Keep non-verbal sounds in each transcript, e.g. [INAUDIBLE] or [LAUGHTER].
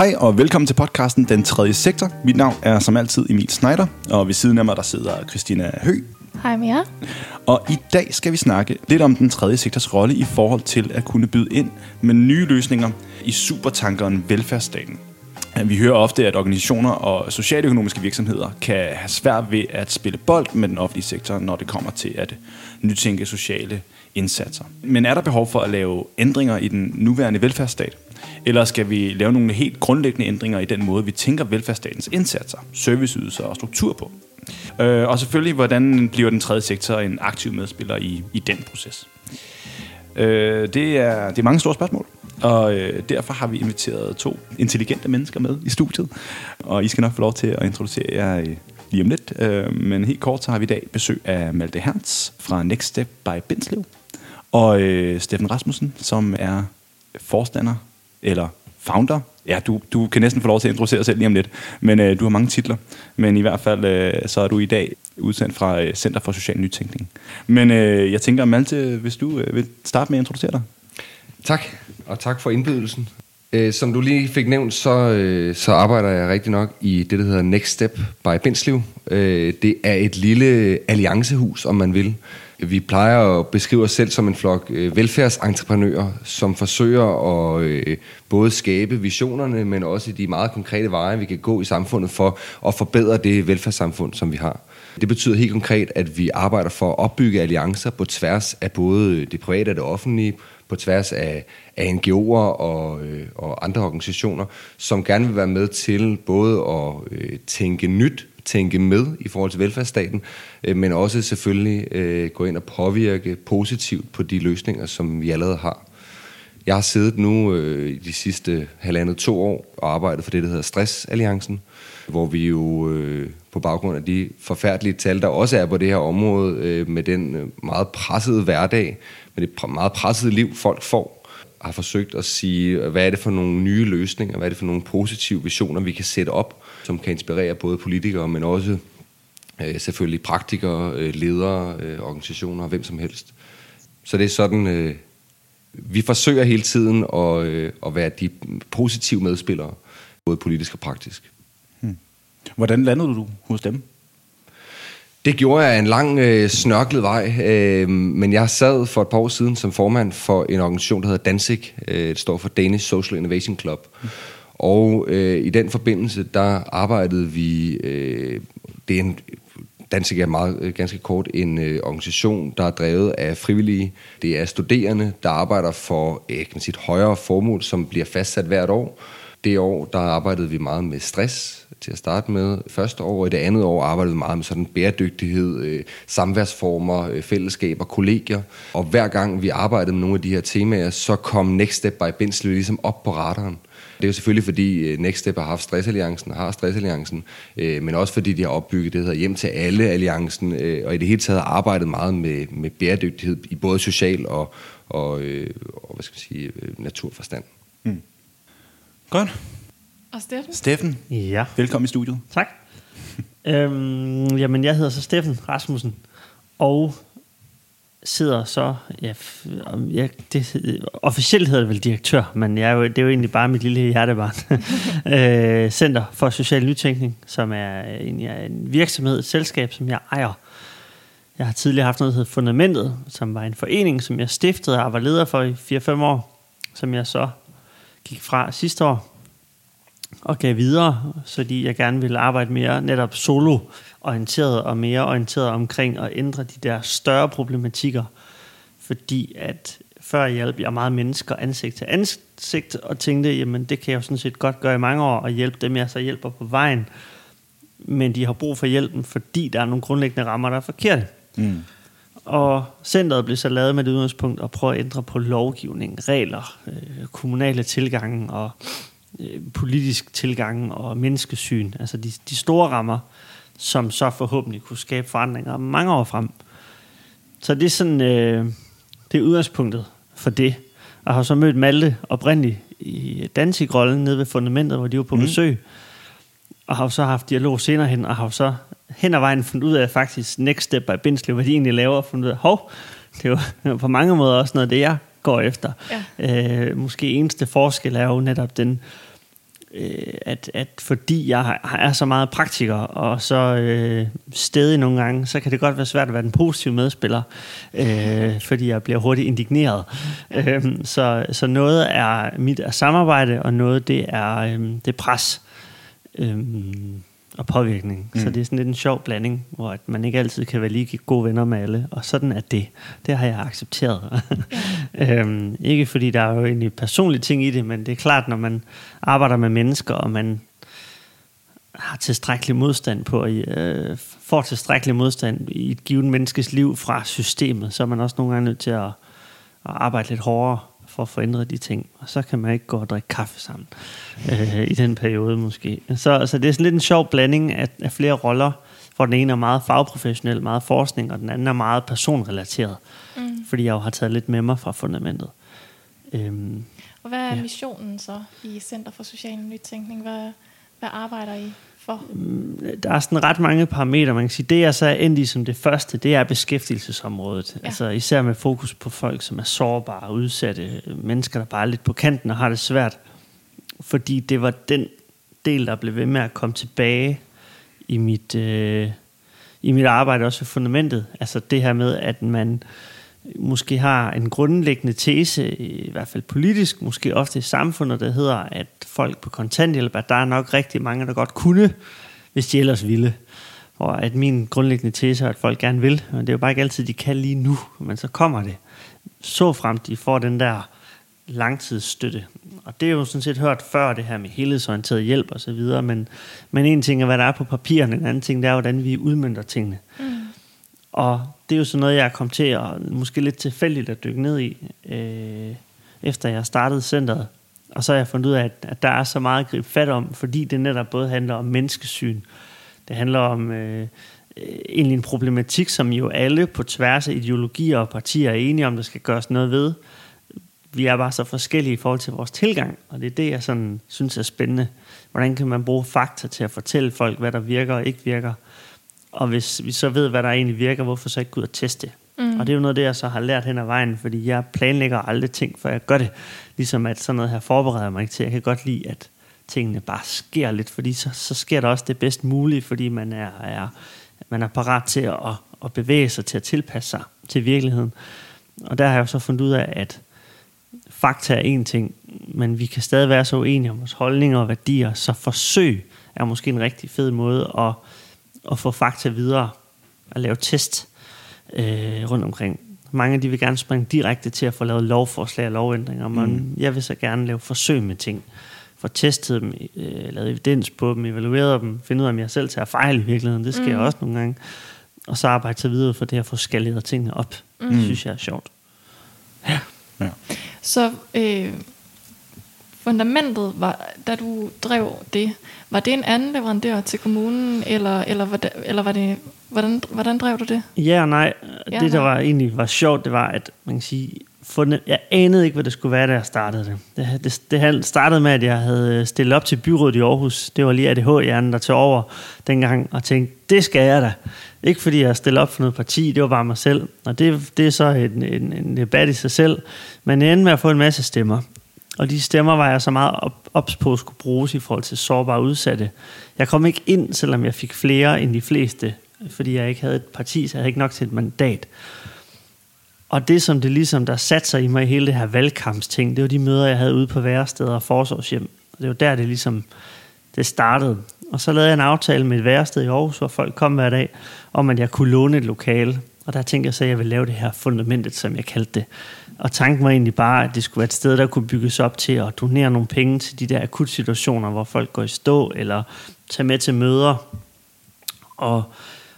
Hej og velkommen til podcasten Den Tredje Sektor. Mit navn er som altid Emil Schneider, og ved siden af mig der sidder Christina Hø. Hej med jer. Og i dag skal vi snakke lidt om den tredje sektors rolle i forhold til at kunne byde ind med nye løsninger i supertankeren velfærdsstaten. Vi hører ofte, at organisationer og socialøkonomiske virksomheder kan have svært ved at spille bold med den offentlige sektor, når det kommer til at nytænke sociale indsatser. Men er der behov for at lave ændringer i den nuværende velfærdsstat? Eller skal vi lave nogle helt grundlæggende ændringer i den måde, vi tænker velfærdsstatens indsatser, serviceydelser og struktur på? Øh, og selvfølgelig, hvordan bliver den tredje sektor en aktiv medspiller i, i den proces? Øh, det, er, det er mange store spørgsmål, og øh, derfor har vi inviteret to intelligente mennesker med i studiet. Og I skal nok få lov til at introducere jer øh, lige om lidt. Øh, men helt kort, så har vi i dag besøg af Malte Hertz fra Next Step by Bindslev, og øh, Steffen Rasmussen, som er forstander eller founder. Ja, du, du kan næsten få lov til at introducere dig selv lige om lidt, men øh, du har mange titler. Men i hvert fald, øh, så er du i dag udsendt fra øh, Center for Social Nytænkning. Men øh, jeg tænker, Malte, hvis du øh, vil starte med at introducere dig. Tak, og tak for indbydelsen. Øh, som du lige fik nævnt, så, øh, så arbejder jeg rigtig nok i det, der hedder Next Step by Bindslev. Øh, det er et lille alliancehus, om man vil. Vi plejer at beskrive os selv som en flok øh, velfærdsentreprenører, som forsøger at øh, både skabe visionerne, men også de meget konkrete veje, vi kan gå i samfundet for at forbedre det velfærdssamfund, som vi har. Det betyder helt konkret, at vi arbejder for at opbygge alliancer på tværs af både det private og det offentlige, på tværs af, af NGO'er og, øh, og andre organisationer, som gerne vil være med til både at øh, tænke nyt, tænke med i forhold til velfærdsstaten, øh, men også selvfølgelig øh, gå ind og påvirke positivt på de løsninger, som vi allerede har. Jeg har siddet nu øh, i de sidste halvandet to år og arbejdet for det, der hedder Stressalliancen, hvor vi jo øh, på baggrund af de forfærdelige tal, der også er på det her område, øh, med den øh, meget pressede hverdag, med det pr- meget pressede liv, folk får, har forsøgt at sige, hvad er det for nogle nye løsninger, hvad er det for nogle positive visioner, vi kan sætte op, som kan inspirere både politikere, men også øh, selvfølgelig praktikere, øh, ledere, øh, organisationer og hvem som helst. Så det er sådan, øh, vi forsøger hele tiden at, øh, at være de positive medspillere, både politisk og praktisk. Hvordan landede du hos dem? Det gjorde jeg en lang øh, snørklet vej, øh, men jeg sad for et par år siden som formand for en organisation, der hedder Danzig. Øh, det står for Danish Social Innovation Club. Mm. Og øh, i den forbindelse, der arbejdede vi... Øh, det er en, Danzig er meget øh, ganske kort en øh, organisation, der er drevet af frivillige. Det er studerende, der arbejder for øh, kan man sige, et højere formål, som bliver fastsat hvert år. Det år, der arbejdede vi meget med stress til at starte med. Første år og i det andet år arbejdede vi meget med sådan bæredygtighed, øh, samværsformer, øh, fællesskaber, kollegier. Og hver gang vi arbejdede med nogle af de her temaer, så kom Next Step by Bindslev ligesom op på radaren. Det er jo selvfølgelig, fordi øh, Next Step har haft Stressalliancen og har Stressalliancen, øh, men også fordi de har opbygget det, der hedder Hjem til Alle Alliancen, øh, og i det hele taget har arbejdet meget med, med bæredygtighed i både social og, og, øh, og hvad skal jeg sige, øh, naturforstand. Godt. Og Steffen? Steffen, Ja, velkommen i studiet. tak. øhm, jamen, jeg hedder så Steffen Rasmussen, og sidder så, ja, jeg, det, officielt hedder det vel direktør, men jeg er jo, det er jo egentlig bare mit lille hjertebarn. [LAUGHS] øh, Center for Social Nytænkning, som er en, ja, en virksomhed, et selskab, som jeg ejer. Jeg har tidligere haft noget, der hedder Fundamentet, som var en forening, som jeg stiftede og var leder for i 4-5 år, som jeg så gik fra sidste år og gav videre, fordi jeg gerne ville arbejde mere netop solo-orienteret og mere orienteret omkring at ændre de der større problematikker. Fordi at før hjalp jeg meget mennesker ansigt til ansigt, og tænkte, jamen det kan jeg jo sådan set godt gøre i mange år, og hjælpe dem, jeg så hjælper på vejen. Men de har brug for hjælpen, fordi der er nogle grundlæggende rammer, der er forkerte. Mm. Og centret blev så lavet med det udgangspunkt at prøve at ændre på lovgivning, regler, øh, kommunale tilgange og politisk tilgang og menneskesyn. Altså de, de store rammer, som så forhåbentlig kunne skabe forandringer mange år frem. Så det er sådan, øh, det er udgangspunktet for det. Og har så mødt Malte oprindeligt i Danzig-rollen nede ved fundamentet, hvor de var på mm. besøg. Og har så haft dialog senere hen, og har så hen ad vejen fundet ud af faktisk Next Step by Bindslev, hvad de egentlig laver, og fundet ud af, hov, det jo på mange måder også noget af det, jeg går efter. Ja. Øh, måske eneste forskel er jo netop den, øh, at, at fordi jeg har- er så meget praktiker, og så øh, stedig nogle gange, så kan det godt være svært at være den positive medspiller, øh, [LAUGHS] fordi jeg bliver hurtigt indigneret. Øh, så, så noget er mit er samarbejde, og noget det er, øh, det er pres øh, og påvirkning. Mm. Så det er sådan lidt en sjov blanding, hvor at man ikke altid kan være lige gode venner med alle, og sådan er det. Det har jeg accepteret. [LAUGHS] øhm, ikke fordi der er jo egentlig personlige ting i det, men det er klart, når man arbejder med mennesker, og man har tilstrækkelig modstand på, øh, får tilstrækkelig modstand i et givet menneskes liv fra systemet, så er man også nogle gange nødt til at, at arbejde lidt hårdere for at få ændret de ting. Og så kan man ikke gå og drikke kaffe sammen øh, i den periode måske. Så, så det er sådan lidt en sjov blanding af, af flere roller, hvor den ene er meget fagprofessionel, meget forskning, og den anden er meget personrelateret. Mm. Fordi jeg jo har taget lidt med mig fra fundamentet. Øhm, Og hvad er Ja. missionen så i Center for Social Nytænkning? Hvad, hvad arbejder I for? der er sådan ret mange parametre, man kan sige. Det jeg så er endt i som det første, det er beskæftigelsesområdet. Ja. Altså især med fokus på folk, som er sårbare og udsatte. Mennesker, der bare er lidt på kanten og har det svært. Fordi det var den del, der blev ved med at komme tilbage i mit, øh, i mit arbejde, også ved fundamentet. Altså det her med, at man måske har en grundlæggende tese, i hvert fald politisk, måske ofte i samfundet, der hedder, at folk på kontanthjælp, at der er nok rigtig mange, der godt kunne, hvis de ellers ville. Og at min grundlæggende tese er, at folk gerne vil, men det er jo bare ikke altid, de kan lige nu, men så kommer det. Så frem de får den der langtidsstøtte. Og det er jo sådan set hørt før, det her med helhedsorienteret hjælp og så videre, men, men en ting er, hvad der er på papiren, en anden ting, det er, hvordan vi udmyndter tingene. Mm. Og det er jo sådan noget, jeg er kommet til at måske lidt tilfældigt at dykke ned i, øh, efter jeg startede centret. Og så har jeg fundet ud af, at, at der er så meget at gribe fat om, fordi det netop både handler om menneskesyn. Det handler om øh, øh, egentlig en problematik, som jo alle på tværs af ideologier og partier er enige om, der skal gøres noget ved. Vi er bare så forskellige i forhold til vores tilgang, og det er det, jeg sådan synes er spændende. Hvordan kan man bruge fakta til at fortælle folk, hvad der virker og ikke virker? Og hvis vi så ved, hvad der egentlig virker, hvorfor så ikke gå ud og teste det? Mm. Og det er jo noget af det, jeg så har lært hen ad vejen, fordi jeg planlægger aldrig ting, for jeg gør det. Ligesom at sådan noget her forbereder mig ikke til. Jeg kan godt lide, at tingene bare sker lidt, fordi så, så sker der også det bedst mulige, fordi man er, er, man er parat til at, at bevæge sig, til at tilpasse sig til virkeligheden. Og der har jeg jo så fundet ud af, at fakta er en ting, men vi kan stadig være så uenige om vores holdninger og værdier, så forsøg er måske en rigtig fed måde at, at få fakta videre, at lave test øh, rundt omkring. Mange de vil gerne springe direkte til at få lavet lovforslag og lovændringer, men mm. jeg vil så gerne lave forsøg med ting. Få testet dem, øh, lavet evidens på dem, evalueret dem, finde ud af, om jeg selv tager fejl i virkeligheden. Det sker mm. også nogle gange. Og så arbejde sig videre for det at få skaleret tingene op. Mm. Det synes jeg er sjovt. Ja. Så øh, fundamentet, var, da du drev det, var det en anden leverandør til kommunen, eller, eller, var det, eller var det, hvordan, hvordan drev du det? Ja og nej. Ja det, der nej. var egentlig var sjovt, det var, at man kan sige, fundet, jeg anede ikke, hvad det skulle være, da jeg startede det. Det, det. det startede med, at jeg havde stillet op til byrådet i Aarhus. Det var lige ADH-hjernen, der tog over dengang, og tænkte, det skal jeg da. Ikke fordi jeg stillede op for noget parti, det var bare mig selv. Og det, det er så en, en, en debat i sig selv. Men jeg endte med at få en masse stemmer. Og de stemmer var jeg så meget ops på at skulle bruges i forhold til sårbare udsatte. Jeg kom ikke ind, selvom jeg fik flere end de fleste, fordi jeg ikke havde et parti, så jeg havde ikke nok til et mandat. Og det, som det ligesom, der satte sig i mig i hele det her valgkampsting, det var de møder, jeg havde ude på væresteder og forsorgshjem. Og det var der, det ligesom det startede. Og så lavede jeg en aftale med et værested i Aarhus, hvor folk kom hver dag, om at jeg kunne låne et lokale. Og der tænkte jeg så, at jeg ville lave det her fundamentet, som jeg kaldte det. Og tanken var egentlig bare, at det skulle være et sted, der kunne bygges op til at donere nogle penge til de der akutsituationer, hvor folk går i stå, eller tage med til møder, og,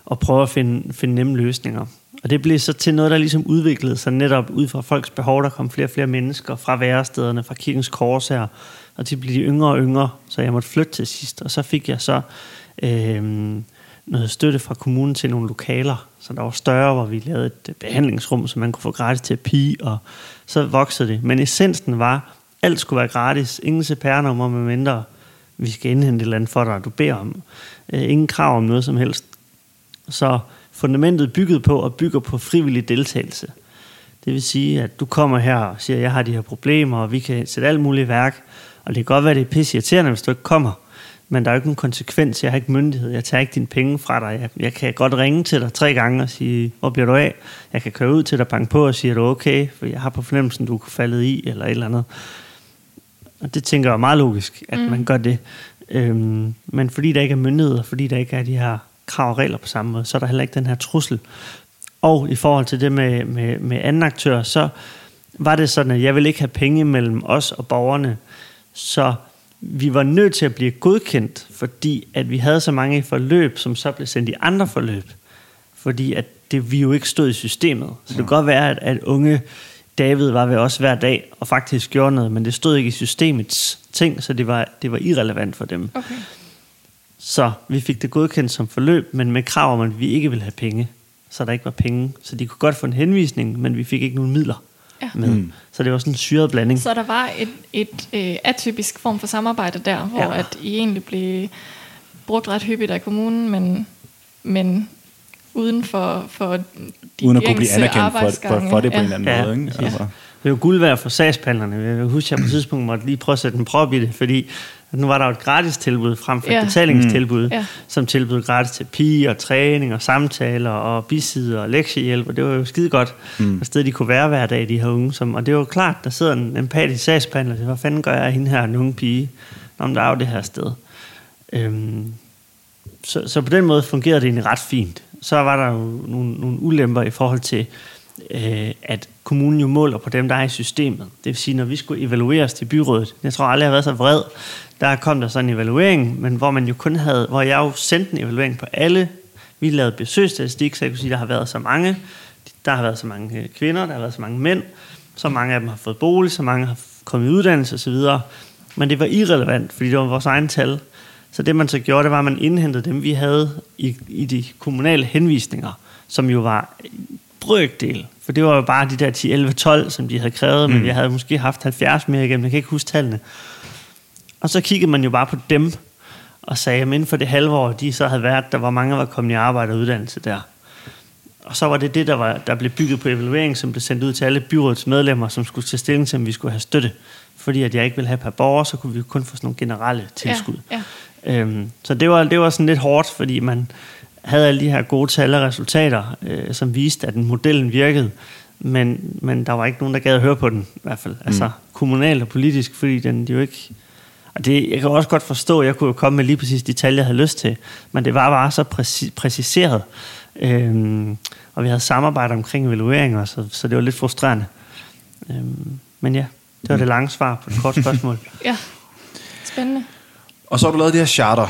og prøve at finde, finde nemme løsninger. Og det blev så til noget, der ligesom udviklede sig netop ud fra folks behov. Der kom flere og flere mennesker fra værestederne, fra kirkens kors her, og de blev de yngre og yngre, så jeg måtte flytte til sidst. Og så fik jeg så øh, noget støtte fra kommunen til nogle lokaler, så der var større, hvor vi lavede et øh, behandlingsrum, så man kunne få gratis terapi, og så voksede det. Men essensen var, alt skulle være gratis. Ingen CPR-nummer med mindre vi skal indhente et eller andet for dig, du beder om. Øh, ingen krav om noget som helst. Så fundamentet byggede på og bygger på frivillig deltagelse. Det vil sige, at du kommer her og siger, at jeg har de her problemer, og vi kan sætte alt muligt i værk. Og det kan godt være, at det er pisse irriterende, hvis du ikke kommer. Men der er jo ikke nogen konsekvens. Jeg har ikke myndighed. Jeg tager ikke dine penge fra dig. Jeg, jeg kan godt ringe til dig tre gange og sige, hvor bliver du af? Jeg kan køre ud til dig, banke på og sige, er du okay? For jeg har på fornemmelsen, du er faldet i, eller et eller andet. Og det tænker jeg er meget logisk, at mm. man gør det. Øhm, men fordi der ikke er myndighed, og fordi der ikke er de her krav og regler på samme måde, så er der heller ikke den her trussel. Og i forhold til det med, med, med anden aktør, så var det sådan, at jeg ville ikke have penge mellem os og borgerne. Så vi var nødt til at blive godkendt, fordi at vi havde så mange forløb, som så blev sendt i andre forløb. Fordi at det, vi jo ikke stod i systemet. Så det kan godt være, at, at unge David var ved os hver dag og faktisk gjorde noget, men det stod ikke i systemets ting, så det var, det var irrelevant for dem. Okay. Så vi fik det godkendt som forløb, men med krav om, at vi ikke ville have penge. Så der ikke var penge. Så de kunne godt få en henvisning, men vi fik ikke nogen midler Ja. med. Mm. Så det var sådan en syret blanding. Så der var et, et øh, atypisk form for samarbejde der, hvor Ja. ja. at I egentlig blev brugt ret hyppigt af kommunen, men, men uden for, for de Uden at kunne blive anerkendt for, for, for det på arbejdsgange. en eller anden Ja, måde. Ikke? præcis. Altså. Det jo guld værd for sagsbehandlerne. Jeg kan huske, at jeg på et tidspunkt måtte lige prøve at sætte en prop i det, fordi nu var der jo et gratis tilbud frem for et Ja. betalingstilbud, Ja. som tilbød gratis terapi og træning og samtaler og bisider og lektiehjælp, og det var jo skide godt, mm. et sted de kunne være hver dag, de her unge. Som, og det var jo klart, der sidder en empatisk sagsbehandler, og siger, hvad fanden gør jeg af hende her, en unge pige? Nå, men der er jo det her sted. Øhm, så, så på den måde fungerede det egentlig ret fint. Så var der jo nogle, nogle ulemper i forhold til, øh, at kommunen jo måler på dem, der er i systemet. Det vil sige, når vi skulle evalueres til byrådet, jeg tror aldrig, jeg har været så vred, der kom der sådan en evaluering, men hvor man jo kun havde, hvor jeg jo sendte en evaluering på alle. Vi lavede besøgsstatistik, så jeg kunne sige, at der har været så mange, der har været så mange øh, kvinder, der har været så mange mænd, så mange af dem har fået bolig, så mange har kommet i uddannelse osv. Men det var irrelevant, fordi det var vores egen tal. Så det man så gjorde, det var, at man indhentede dem, vi havde i, i de kommunale henvisninger, som jo var brøkdel. For det var jo bare de der 10, 11, 12, som de havde krævet, mm. men vi havde måske haft 70 mere igennem, jeg kan ikke huske tallene. Og så kiggede man jo bare på dem, og sagde, at inden for det halve år, de så havde været, der var mange, der var kommet i arbejde og uddannelse der. Og så var det det, der, var, der blev bygget på evaluering, som blev sendt ud til alle byrådets medlemmer, som skulle tage stilling til, om vi skulle have støtte. Fordi at jeg ikke ville have per borger, så kunne vi jo kun få sådan nogle generelle tilskud. Ja, Øhm, så det var, det var sådan lidt hårdt, fordi man havde alle de her gode tal og resultater, øh, som viste, at den modellen virkede. Men, men der var ikke nogen, der gad at høre på den, i hvert fald. Altså kommunalt og politisk, fordi den de jo ikke... Og det, jeg kan også godt forstå, at jeg kunne jo komme med lige præcis de tal, jeg havde lyst til. Men det var bare så præci- præciseret. Øhm, og vi havde samarbejde omkring evalueringer, så, så det var lidt frustrerende. Øhm, men ja, det var det lange svar på et kort spørgsmål. [LAUGHS] ja. Spændende. Og så har du lavet det her charter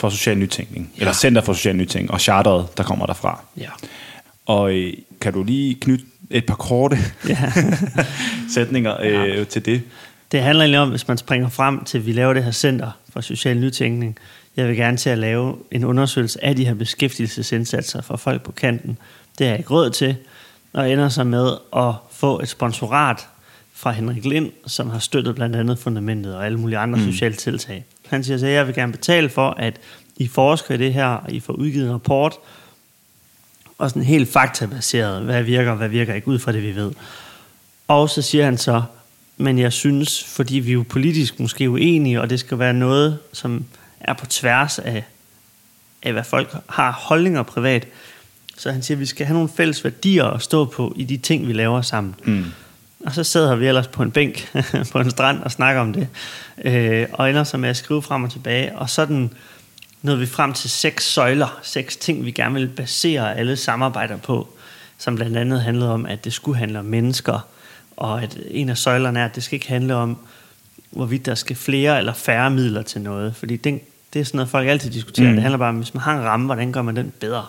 for social nytænkning, eller Center for Social Nytænkning, og charteret, der kommer derfra. ja. Og øh, kan du lige knytte et par korte ja. [LAUGHS] sætninger øh, til det? Det handler egentlig om, hvis man springer frem til, at vi laver det her center for social nytænkning. Jeg vil gerne til at lave en undersøgelse af de her beskæftigelsesindsatser for folk på kanten. Det har jeg ikke råd til, og ender så med at få et sponsorat fra Henrik Lind, som har støttet blandt andet fundamentet og alle mulige andre mm. sociale tiltag. Han siger så, at jeg vil gerne betale for, at I forsker i det her, og I får udgivet en rapport, og sådan helt faktabaseret, hvad virker og hvad virker ikke, ud fra det vi ved. Og så siger han så, men jeg synes, fordi vi er jo politisk måske uenige, og det skal være noget, som er på tværs af, af hvad folk har holdninger privat, så han siger, at vi skal have nogle fælles værdier at stå på i de ting, vi laver sammen. Mm. Og så sidder vi ellers på en bænk [LAUGHS] på en strand og snakker om det. Øh, og ender så med at skrive frem og tilbage. Og sådan nåede vi frem til seks søjler, seks ting, vi gerne vil basere alle samarbejder på. Som blandt andet handlede om, at det skulle handle om mennesker. Og at en af søjlerne er, at det skal ikke handle om, hvorvidt der skal flere eller færre midler til noget. Fordi det, det er sådan noget, folk altid diskuterer. Mm. Det handler bare om, hvis man har en ramme, hvordan gør man den bedre?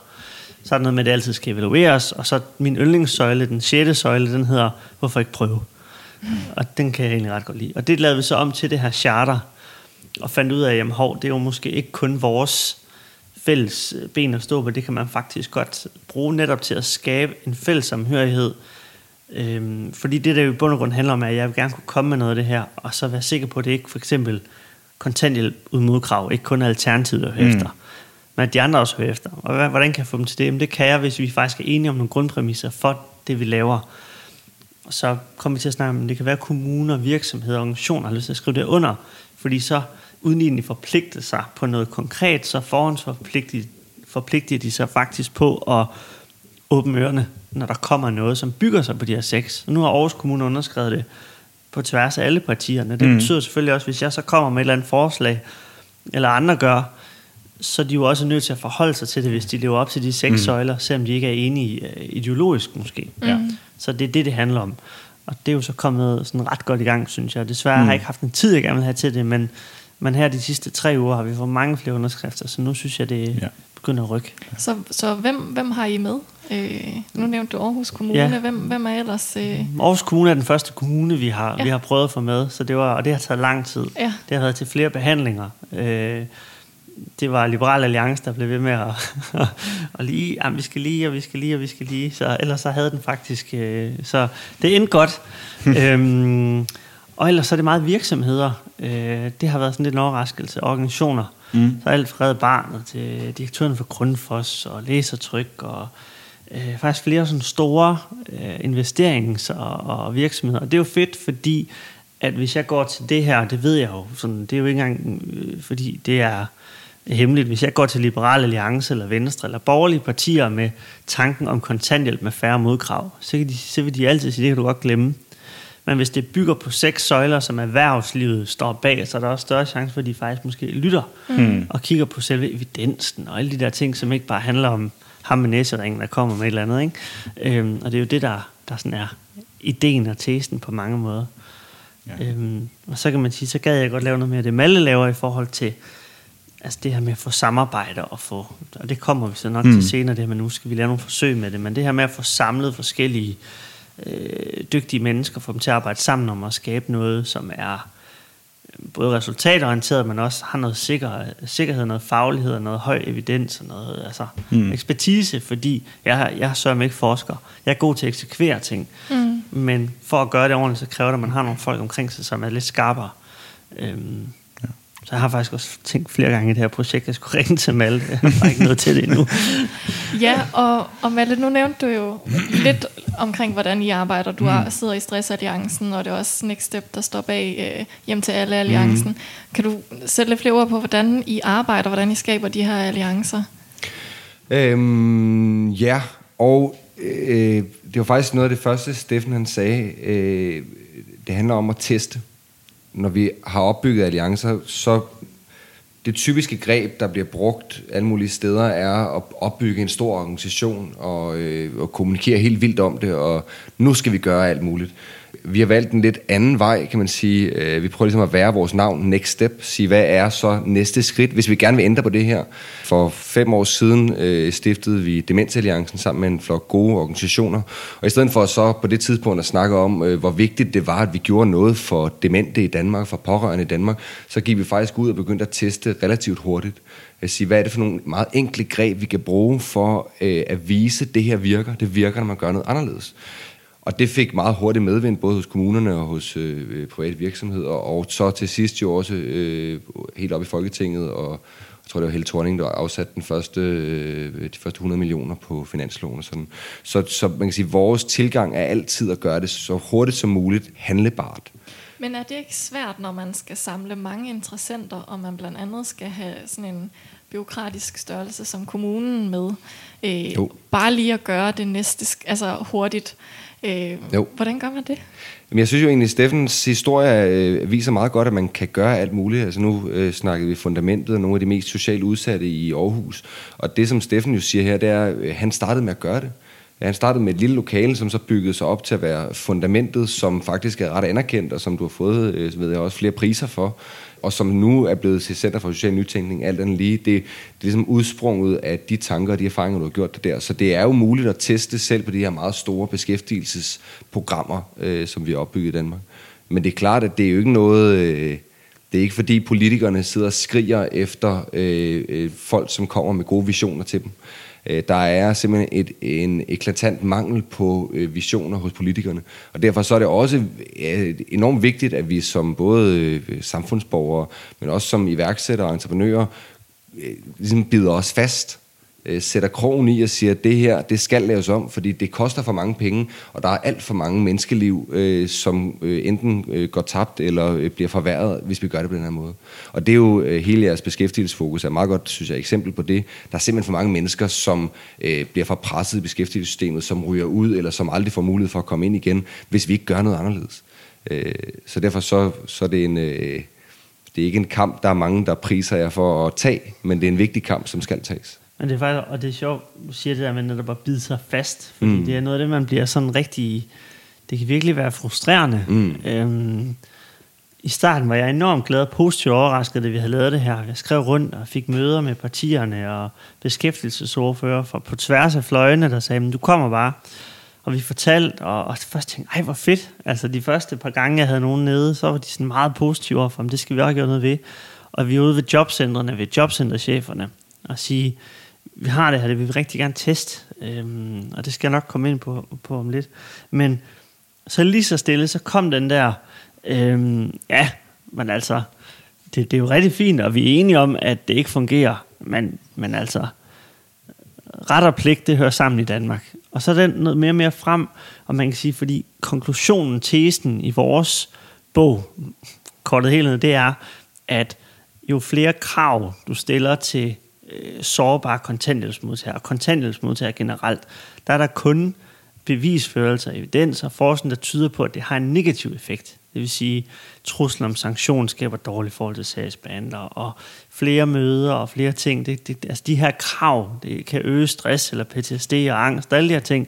Så er der noget med, at det altid skal evalueres. Og så min yndlingssøjle, den sjette søjle, den hedder, hvorfor ikke prøve? Og den kan jeg egentlig ret godt lide. Og det lavede vi så om til det her charter, og fandt ud af, at jamen, hov, det er jo måske ikke kun vores fælles ben at stå på, det kan man faktisk godt bruge netop til at skabe en fælles samhørighed. Øhm, fordi det, der jo i bund og grund handler om, er, at jeg vil gerne kunne komme med noget af det her, og så være sikker på, at det ikke for eksempel kontanthjælp uden modkrav, ikke kun alternativet at høre Mm. efter. men at de andre også hører efter. Og hvad- hvordan kan jeg få dem til det? Jamen, det kan jeg, hvis vi faktisk er enige om nogle grundpræmisser for det, vi laver. Og så kommer vi til at snakke om, at det kan være kommuner, virksomheder, organisationer har lyst til at skrive det under, fordi så uden egentlig forpligte sig på noget konkret, så forhåndsforpligter forpligter de sig faktisk på at åbne ørerne, når der kommer noget, som bygger sig på de her seks. Og nu har Aarhus Kommune underskrevet det på tværs af alle partierne. Det mm. betyder selvfølgelig også, hvis jeg så kommer med et eller andet forslag, eller andre gør, så er de jo også nødt til at forholde sig til det, hvis de lever op til de seks mm. søjler, selvom de ikke er enige øh, ideologisk måske. Ja. Så det er det, det handler om. Og det er jo så kommet sådan ret godt i gang, synes jeg. Desværre mm. har jeg ikke haft en tid, jeg gerne vil have til det, men, men her de sidste tre uger har vi fået mange flere underskrifter, så nu synes jeg, det Ja. begynder at rykke. Så, så hvem, hvem har I med? Øh, nu nævnte du Aarhus Kommune. Ja. Hvem, hvem er ellers? Øh, Aarhus Kommune er den første kommune, vi har, Ja. ja. vi har prøvet at få med, så det var, og det har taget lang tid. Ja. Det har været til flere behandlinger. Øh, det var Liberal Alliance, der blev ved med at, [LAUGHS] og lige, jamen, vi skal lige, og vi skal lige, og vi skal lige. Så, ellers så havde den faktisk... Øh, så det endte godt. [LAUGHS] øhm, og ellers så er det meget virksomheder. Øh, det har været sådan lidt en overraskelse. Organisationer. Mm. Så alt fra Red Barnet til direktøren for Grundfos og Læsertryk og øh, faktisk flere sådan store øh, investerings- og, og virksomheder. Og det er jo fedt, fordi at hvis jeg går til det her, det ved jeg jo, sådan, det er jo ikke engang, øh, fordi det er hemmeligt. Hvis jeg går til Liberal Alliance eller Venstre eller borgerlige partier med tanken om kontanthjælp med færre modkrav, så, kan de, så vil de altid sige, det kan du godt glemme. Men hvis det bygger på seks søjler, som erhvervslivet står bag, så er der også større chance for, at de faktisk måske lytter mm. og kigger på selve evidensen og alle de der ting, som ikke bare handler om ham med næseringen, der kommer med et eller andet. Ikke? Øhm, og det er jo det, der, der sådan er ideen og testen på mange måder. Ja. Øhm, og så kan man sige, så gad jeg godt lave noget mere det, Malle laver i forhold til altså det her med at få samarbejde og få, og det kommer vi så nok mm. til senere, det her med, nu skal vi lave nogle forsøg med det, men det her med at få samlet forskellige øh, dygtige mennesker, få dem til at arbejde sammen om at skabe noget, som er øh, både resultatorienteret, men også har noget sikker, sikkerhed, noget faglighed, og noget høj evidens og noget altså, mm. ekspertise, fordi jeg, jeg er sørger ikke forsker. Jeg er god til at eksekvere ting, mm. men for at gøre det ordentligt, så kræver det, at man har nogle folk omkring sig, som er lidt skarpere. Øhm, så jeg har faktisk også tænkt flere gange i det her projekt, at jeg skulle [LAUGHS] ringe til Malte. Jeg har ikke noget til det endnu. [LAUGHS] Ja, og, og Malle, nu nævnte du jo lidt omkring, hvordan I arbejder. Du er, sidder i Stressalliancen, og det er også Next Step, der står bag øh, Hjem til alle alliancen. Mm. Kan du sætte lidt flere ord på, hvordan I arbejder, hvordan I skaber de her alliancer? Øhm, ja, og øh, det var faktisk noget af det første, Steffen han sagde. Øh, det handler om at teste. Når vi har opbygget alliancer, så det typiske greb, der bliver brugt alle mulige steder, er at opbygge en stor organisation og, øh, og kommunikere helt vildt om det, og nu skal vi gøre alt muligt. Vi har valgt en lidt anden vej, kan man sige. Øh, Vi prøver ligesom at være vores navn, Next Step, sige, hvad er så næste skridt, hvis vi gerne vil ændre på det her. For fem år siden øh, stiftede vi Demensalliancen sammen med en flok gode organisationer, og i stedet for så på det tidspunkt at snakke om, øh, hvor vigtigt det var, at vi gjorde noget for demente i Danmark, for pårørende i Danmark, så gik vi faktisk ud og begyndte at teste relativt hurtigt. At sige, hvad er det for nogle meget enkle greb, vi kan bruge for øh, at vise, at det her virker. Det virker, når man gør noget anderledes. Og det fik meget hurtigt medvind, både hos kommunerne og hos øh, private virksomheder, og så til sidst jo også øh, helt op i Folketinget, og jeg tror, det var Helle Thorning, der afsatte den første, øh, de første 100 millioner på finansloven og sådan. Så, så man kan sige, at vores tilgang er altid at gøre det så hurtigt som muligt handlebart. Men er det ikke svært, når man skal samle mange interessenter, og man blandt andet skal have sådan en byråkratisk størrelse som kommunen med? Øh, Jo. bare lige at gøre det næste, altså hurtigt. Øh, Jo. Hvordan gør man det? Jamen, jeg synes jo egentlig, at Steffens historie øh, viser meget godt, at man kan gøre alt muligt. Altså nu øh, snakkede vi fundamentet af nogle af de mest socialt udsatte i Aarhus. Og det, som Steffen jo siger her, det er, at øh, han startede med at gøre det. Han startede med et lille lokale, som så byggede sig op til at være fundamentet, som faktisk er ret anerkendt, og som du har fået øh, ved jeg, også flere priser for, og som nu er blevet til Center for Social Nytænkning, alt andet lige. Det, det er ligesom udsprunget af de tanker og de erfaringer, du har gjort det der. Så det er jo muligt at teste selv på de her meget store beskæftigelsesprogrammer, øh, som vi har opbygget i Danmark. Men det er klart, at det er jo ikke noget... Øh, det er ikke fordi politikerne sidder og skriger efter øh, øh, folk, som kommer med gode visioner til dem. Øh, der er simpelthen et, en eklatant mangel på øh, visioner hos politikerne. Og derfor så er det også enormt vigtigt, at vi som både øh, samfundsborgere, men også som iværksættere og entreprenører, ligesom bider os fast, øh, sætter krogen i og siger, at det her, det skal laves om, fordi det koster for mange penge, og der er alt for mange menneskeliv, øh, som øh, enten øh, går tabt eller øh, bliver forværret, hvis vi gør det på den her måde. Og det er jo øh, hele jeres beskæftigelsesfokus, er meget godt, synes jeg, eksempel på det. Der er simpelthen for mange mennesker, som øh, bliver for presset i beskæftigelsessystemet, som ryger ud, eller som aldrig får mulighed for at komme ind igen, hvis vi ikke gør noget anderledes. Øh, så derfor så, så er det en... Øh, det er ikke en kamp, der er mange, der priser jer for at tage, men det er en vigtig kamp, som skal tages. Men det er faktisk, og det er sjovt, du siger det der med netop at bide sig fast, fordi mm. det er noget af det, man bliver sådan rigtig, det kan virkelig være frustrerende. Mm. Øhm, I starten var jeg enormt glad og positivt overrasket, da vi havde lavet det her. Jeg skrev rundt og fik møder med partierne og beskæftigelsesordfører for, på tværs af fløjene, der sagde, men du kommer bare. Og vi fortalte, og, og først tænkte ej hvor fedt. Altså de første par gange, jeg havde nogen nede, så var de sådan meget positive overfor, det skal vi også gøre noget ved. Og vi er ude ved jobcentrene, ved jobcentercheferne, og sige, vi har det her, det vil vi rigtig gerne teste, øhm, og det skal jeg nok komme ind på, på om lidt. Men så lige så stille, så kom den der, øhm, ja, men altså, det, det er jo rigtig fint, og vi er enige om, at det ikke fungerer, men, men altså, ret og pligt, det hører sammen i Danmark. Og så er den noget mere og mere frem, og man kan sige, fordi konklusionen, tesen i vores bog, kortet helt ned, det er, at jo flere krav du stiller til øh, sårbare kontanthjælpsmodtagere, og kontanthjælpsmodtagere generelt, der er der kun bevisførelser, evidens og forskning, der tyder på, at det har en negativ effekt. Det vil sige, truslen om sanktion skaber dårlig forhold til sagsbehandler, og flere møder og flere ting. Det, det, altså de her krav, det kan øge stress eller PTSD og angst, alle de her ting.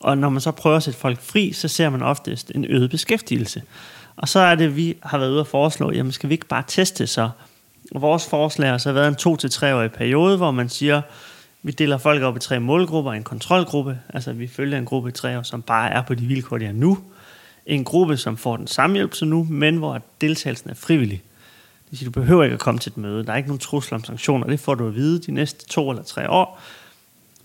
Og når man så prøver at sætte folk fri, så ser man oftest en øget beskæftigelse. Og så er det, vi har været ude og foreslå, jamen skal vi ikke bare teste så? Og vores forslag har så været en to til tre årig periode, hvor man siger, vi deler folk op i tre målgrupper, en kontrolgruppe, altså vi følger en gruppe i tre år, som bare er på de vilkår, de er nu. En gruppe, som får den samme hjælp som nu, men hvor deltagelsen er frivillig. Det vil sige, du behøver ikke at komme til et møde. Der er ikke nogen trusler om sanktioner. Det får du at vide de næste to eller tre år.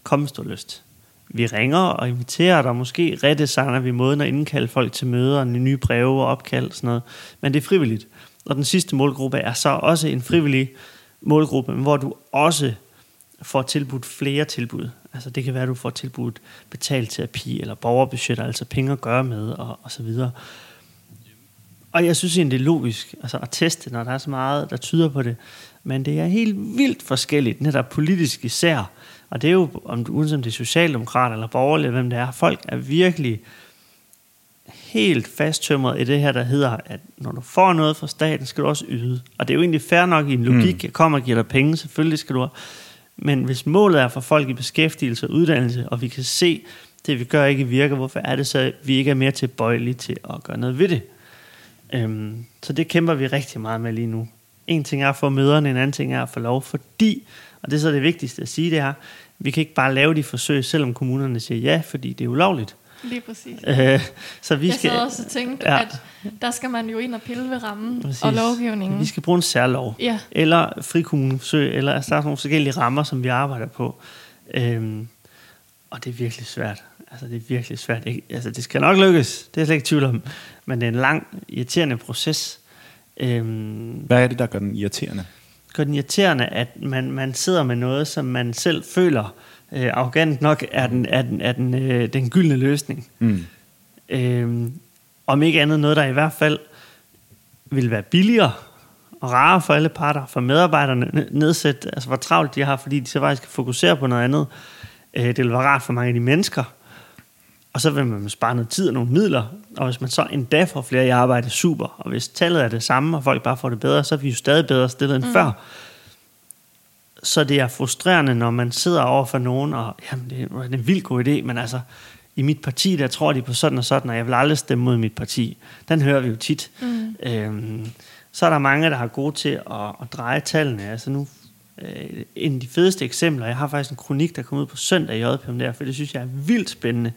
Kom, hvis du har lyst. Vi ringer og inviterer dig. Måske redesigner vi måden at indkalde folk til møder, nye breve og opkald og sådan noget. Men det er frivilligt. Og den sidste målgruppe er så også en frivillig målgruppe, hvor du også får tilbudt flere tilbud. Altså det kan være, at du får tilbudt betalt terapi eller borgerbudgetter, altså penge at gøre med og, og så videre. Og jeg synes egentlig, det er logisk altså at teste, når der er så meget, der tyder på det. Men det er helt vildt forskelligt, netop politisk især. Og det er jo, om du, uanset om det er socialdemokrat eller borgerlig, hvem det er, folk er virkelig helt fasttømret i det her, der hedder, at når du får noget fra staten, skal du også yde. Og det er jo egentlig fair nok i en logik, mm. jeg kommer og giver dig penge, selvfølgelig skal du men hvis målet er for folk i beskæftigelse og uddannelse, og vi kan se, det vi gør ikke virker, hvorfor er det så, at vi ikke er mere tilbøjelige til at gøre noget ved det? Øhm, så det kæmper vi rigtig meget med lige nu. En ting er at få møderne, en anden ting er at få lov, fordi, og det er så det vigtigste at sige det her, vi kan ikke bare lave de forsøg, selvom kommunerne siger ja, fordi det er ulovligt. Lige præcis. Øh, så vi jeg skal, sad også og tænkte, Ja. at der skal man jo ind og pille ved rammen Præcis. og lovgivningen. Vi skal bruge en særlov. Ja. Eller frikommuneforsøg, eller altså, der er nogle forskellige rammer, som vi arbejder på. Øhm, og det er virkelig svært. Altså, det er virkelig svært. Jeg, altså, det skal nok lykkes. Det er jeg slet ikke tvivl om. Men det er en lang, irriterende proces. Øhm, Hvad er det, der gør den irriterende? gør den irriterende, at man, man sidder med noget, som man selv føler øh, arrogant nok er den, er den, er den, øh, den gyldne løsning. Mm. Øhm, om ikke andet noget, der i hvert fald vil være billigere og rarere for alle parter, for medarbejderne n- nedsætte, altså hvor travlt de har, fordi de så faktisk kan fokusere på noget andet. Øh, det vil være rart for mange af de mennesker. Og så vil man spare noget tid og nogle midler, og hvis man så endda får flere i arbejde, super. Og hvis tallet er det samme, og folk bare får det bedre, så er vi jo stadig bedre stillet end mm. før. Så det er frustrerende, når man sidder over for nogen, og jamen, det er en vild god idé, men altså, i mit parti, der tror de på sådan og sådan, og jeg vil aldrig stemme mod mit parti. Den hører vi jo tit. Mm. Øhm, så er der mange, der har gode til at, at dreje tallene. Altså nu, øh, en af de fedeste eksempler, jeg har faktisk en kronik, der kom ud på søndag i JP om det her, for det synes jeg er vildt spændende.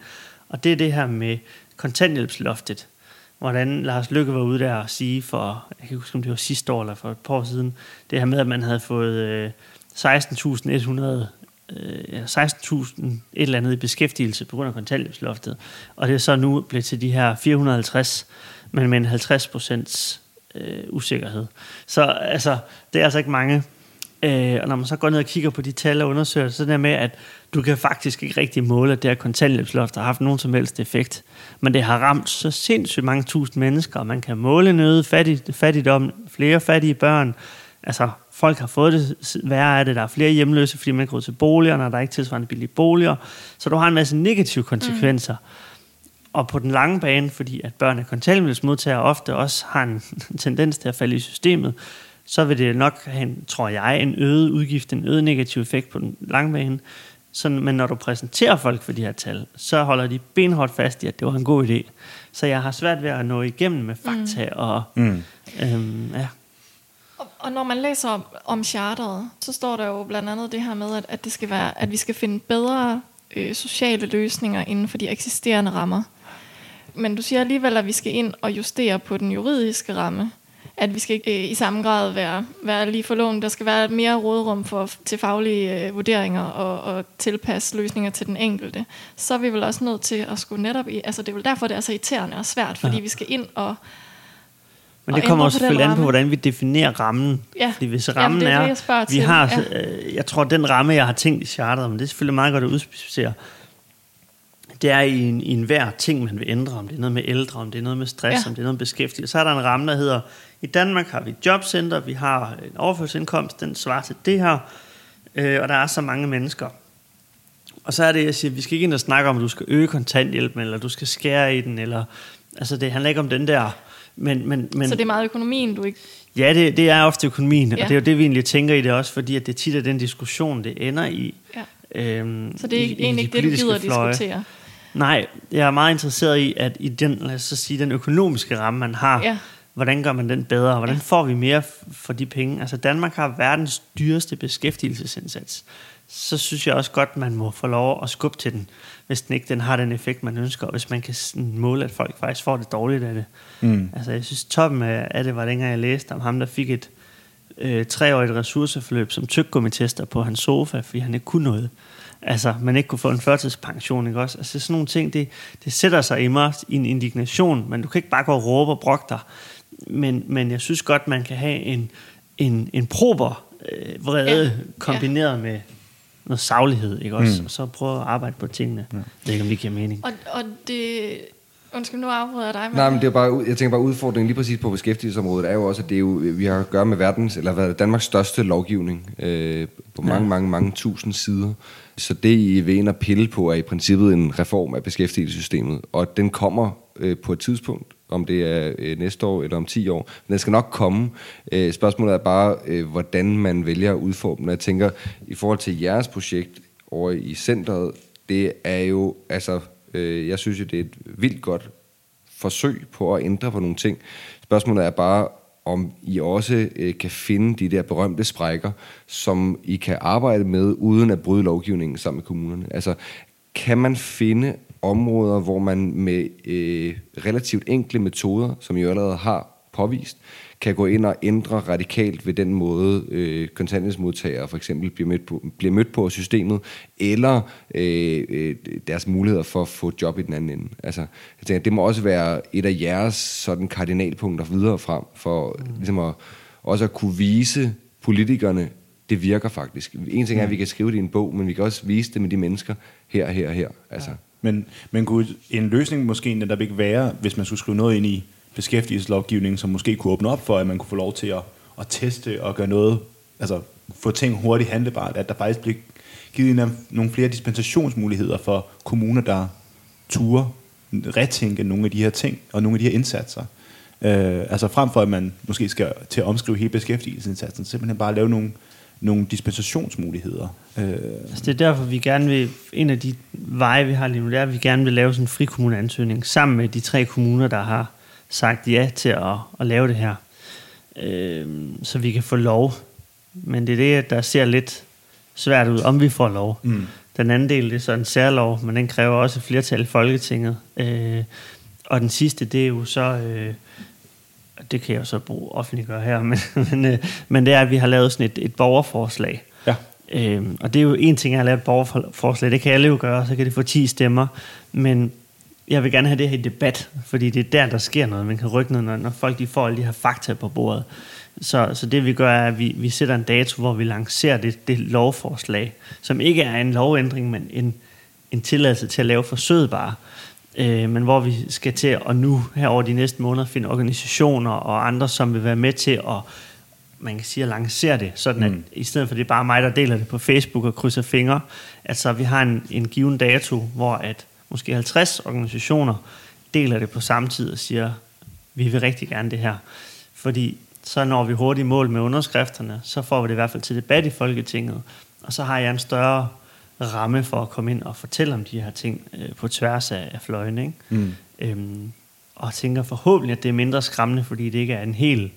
Og det er det her med kontanthjælpsloftet. Hvordan Lars Lykke var ude der og sige for, jeg kan ikke huske, om det var sidste år eller for et par år siden, det her med, at man havde fået øh, 16.100 øh, 16.000 et eller andet i beskæftigelse på grund af kontanthjælpsloftet. Og det er så nu blevet til de her 450, men med en 50 procents øh, usikkerhed. Så altså, det er altså ikke mange. Øh, og når man så går ned og kigger på de tal og undersøger, så er det der med, at du kan faktisk ikke rigtig måle, at det her kontanthjælpsloft har haft nogen som helst effekt. Men det har ramt så sindssygt mange tusind mennesker, og man kan måle noget fattig, fattigdom, flere fattige børn. Altså, folk har fået det værre af det. Der er flere hjemløse, fordi man ikke råd til boligerne, og der er ikke tilsvarende billige boliger. Så du har en masse negative konsekvenser. Mm. Og på den lange bane, fordi at børn af kontanthjælpsmodtagere ofte også har en [LAUGHS] tendens til at falde i systemet, så vil det nok have, en, tror jeg, en øget udgift, en øget negativ effekt på den lange bane. Sådan, men når du præsenterer folk for de her tal, så holder de benhårdt fast i, at det var en god idé. Så jeg har svært ved at nå igennem med fakta mm. og... Mm. Øhm, ja. Og, når man læser om, om charteret, så står der jo blandt andet det her med, at, at, det skal være, at vi skal finde bedre øh, sociale løsninger inden for de eksisterende rammer. Men du siger alligevel, at vi skal ind og justere på den juridiske ramme at vi skal ikke øh, i samme grad være, være lige for lån. Der skal være mere rådrum for, til faglige øh, vurderinger og, og tilpasse løsninger til den enkelte. Så er vi vel også nødt til at skulle netop i... Altså det er vel derfor, det er så irriterende og svært, fordi ja. vi skal ind og... Men det kommer også selvfølgelig an på, hvordan vi definerer rammen. Ja. Fordi hvis rammen Jamen, det er, det, jeg vi har, ja. øh, jeg tror, den ramme, jeg har tænkt i charteret, men det er selvfølgelig meget godt at udspecificere, det er i en, i en hver ting, man vil ændre, om det er noget med ældre, om det er noget med stress, ja. om det er noget med beskæftigelse. Så er der en ramme, der hedder, i Danmark har vi et jobcenter, vi har en overførselsindkomst, den svarer til det her, øh, og der er så mange mennesker. Og så er det, jeg siger, vi skal ikke ind og snakke om, at du skal øge kontanthjælpen, eller du skal skære i den, eller, altså det handler ikke om den der, men, men, men, så det er meget økonomien, du ikke... Ja, det, det er ofte økonomien, ja. og det er jo det, vi egentlig tænker i det også, fordi at det tit er den diskussion, det ender i. Ja. Øhm, så det er i, egentlig ikke det, du gider at diskutere? Nej, jeg er meget interesseret i, at i den, lad os så sige, den økonomiske ramme, man har, ja. hvordan gør man den bedre? Hvordan får vi mere for de penge? Altså Danmark har verdens dyreste beskæftigelsesindsats. Så synes jeg også godt, man må få lov at skubbe til den, hvis den ikke den har den effekt, man ønsker, og hvis man kan måle, at folk faktisk får det dårligt af det. Mm. Altså jeg synes, toppen af det var dengang, jeg læste om ham, der fik et øh, treårigt ressourceforløb som tyggegummitester på hans sofa, fordi han ikke kunne noget altså, man ikke kunne få en førtidspension, ikke også? Altså, sådan nogle ting, det, det sætter sig i mig i en indignation, men du kan ikke bare gå og råbe og brokke dig. Men, men jeg synes godt, man kan have en, en, en prober øh, vrede ja. kombineret ja. med noget saglighed, ikke også? Mm. Og så prøve at arbejde på tingene. Ja. Det er ikke, om det giver mening. Og, og det, Undskyld, nu afbryder jeg dig. Men... Nej, men det er bare, jeg tænker bare, udfordringen lige præcis på beskæftigelsesområdet er jo også, at det er jo, vi har at gøre med verdens, eller hvad, Danmarks største lovgivning øh, på mange, ja. mange, mange tusind sider. Så det, I vil ind og pille på, er i princippet en reform af beskæftigelsessystemet, og den kommer øh, på et tidspunkt, om det er øh, næste år eller om 10 år. Men den skal nok komme. Øh, spørgsmålet er bare, øh, hvordan man vælger at udforme den. Jeg tænker, i forhold til jeres projekt over i centret, det er jo, altså, øh, jeg synes jo, det er et vildt godt forsøg på at ændre på nogle ting. Spørgsmålet er bare, om I også øh, kan finde de der berømte sprækker, som I kan arbejde med, uden at bryde lovgivningen sammen med kommunerne. Altså, kan man finde områder, hvor man med øh, relativt enkle metoder, som I allerede har påvist, kan gå ind og ændre radikalt ved den måde, øh, kontanthjælpsmodtagere for eksempel bliver mødt på, bliver mødt på systemet, eller øh, øh, deres muligheder for at få job i den anden ende. Altså, jeg tænker, det må også være et af jeres sådan kardinalpunkter videre frem, for mm. ligesom at, også at kunne vise politikerne, det virker faktisk. En ting er, at vi kan skrive det i en bog, men vi kan også vise det med de mennesker her, her og her. Altså. Ja. Men, men kunne en løsning måske netop ikke være, hvis man skulle skrive noget ind i beskæftigelseslovgivningen, som måske kunne åbne op for, at man kunne få lov til at, at teste og gøre noget, altså få ting hurtigt handlebart, at der faktisk bliver givet nogle flere dispensationsmuligheder for kommuner, der turer retænke nogle af de her ting og nogle af de her indsatser. Øh, altså frem for, at man måske skal til at omskrive hele beskæftigelsesindsatsen, simpelthen bare lave nogle, nogle dispensationsmuligheder. Øh. Altså det er derfor, vi gerne vil, en af de veje, vi har lige nu, det er, at vi gerne vil lave sådan en frikommuneansøgning sammen med de tre kommuner, der har sagt ja til at, at lave det her. Øh, så vi kan få lov. Men det er det, der ser lidt svært ud, om vi får lov. Mm. Den anden del det er så en særlov, men den kræver også flertal i Folketinget. Øh, og den sidste, det er jo så... Øh, det kan jeg så bruge offentliggøre her, [LAUGHS] men, men, øh, men det er, at vi har lavet sådan et, et borgerforslag. Ja. Øh, og det er jo en ting, at lavet et borgerforslag. Det kan alle jo gøre, så kan det få 10 stemmer. Men jeg vil gerne have det her i debat, fordi det er der, der sker noget. Man kan rykke noget, når, når folk de får alle de her fakta på bordet. Så, så det vi gør er, at vi, vi sætter en dato, hvor vi lancerer det, det lovforslag, som ikke er en lovændring, men en, en tilladelse til at lave forsøget bare. Øh, men hvor vi skal til at nu her over de næste måneder finde organisationer og andre, som vil være med til at man kan sige, at lancere det, sådan at mm. i stedet for det er bare mig, der deler det på Facebook og krydser fingre, at så vi har en, en given dato, hvor at måske 50 organisationer deler det på samme tid og siger, vi vil rigtig gerne det her. Fordi så når vi hurtigt mål med underskrifterne, så får vi det i hvert fald til debat i Folketinget, og så har jeg en større ramme for at komme ind og fortælle om de her ting øh, på tværs af, af fløjene. Ikke? Mm. Øhm, og tænker forhåbentlig, at det er mindre skræmmende, fordi det ikke er en helt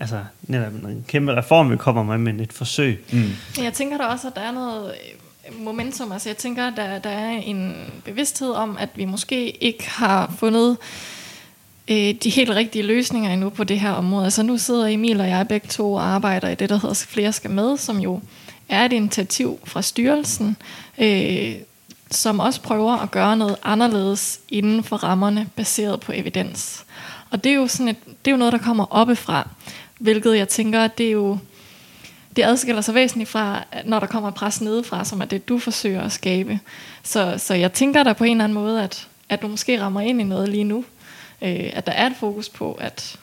altså netop en kæmpe reform, vi kommer med, men et forsøg. Mm. Jeg tænker da også, at der er noget øh, momentum. Altså jeg tænker, at der, der er en bevidsthed om, at vi måske ikke har fundet øh, de helt rigtige løsninger endnu på det her område. Altså nu sidder Emil og jeg begge to og arbejder i det, der hedder Flere skal med, som jo er et initiativ fra styrelsen, øh, som også prøver at gøre noget anderledes inden for rammerne, baseret på evidens. Og det er jo, sådan et, det er jo noget, der kommer oppefra. Hvilket jeg tænker, det er jo det adskiller sig væsentligt fra, når der kommer pres nedefra, som er det, du forsøger at skabe. Så, så jeg tænker der på en eller anden måde, at, at du måske rammer ind i noget lige nu. Øh, at der er et fokus på, at,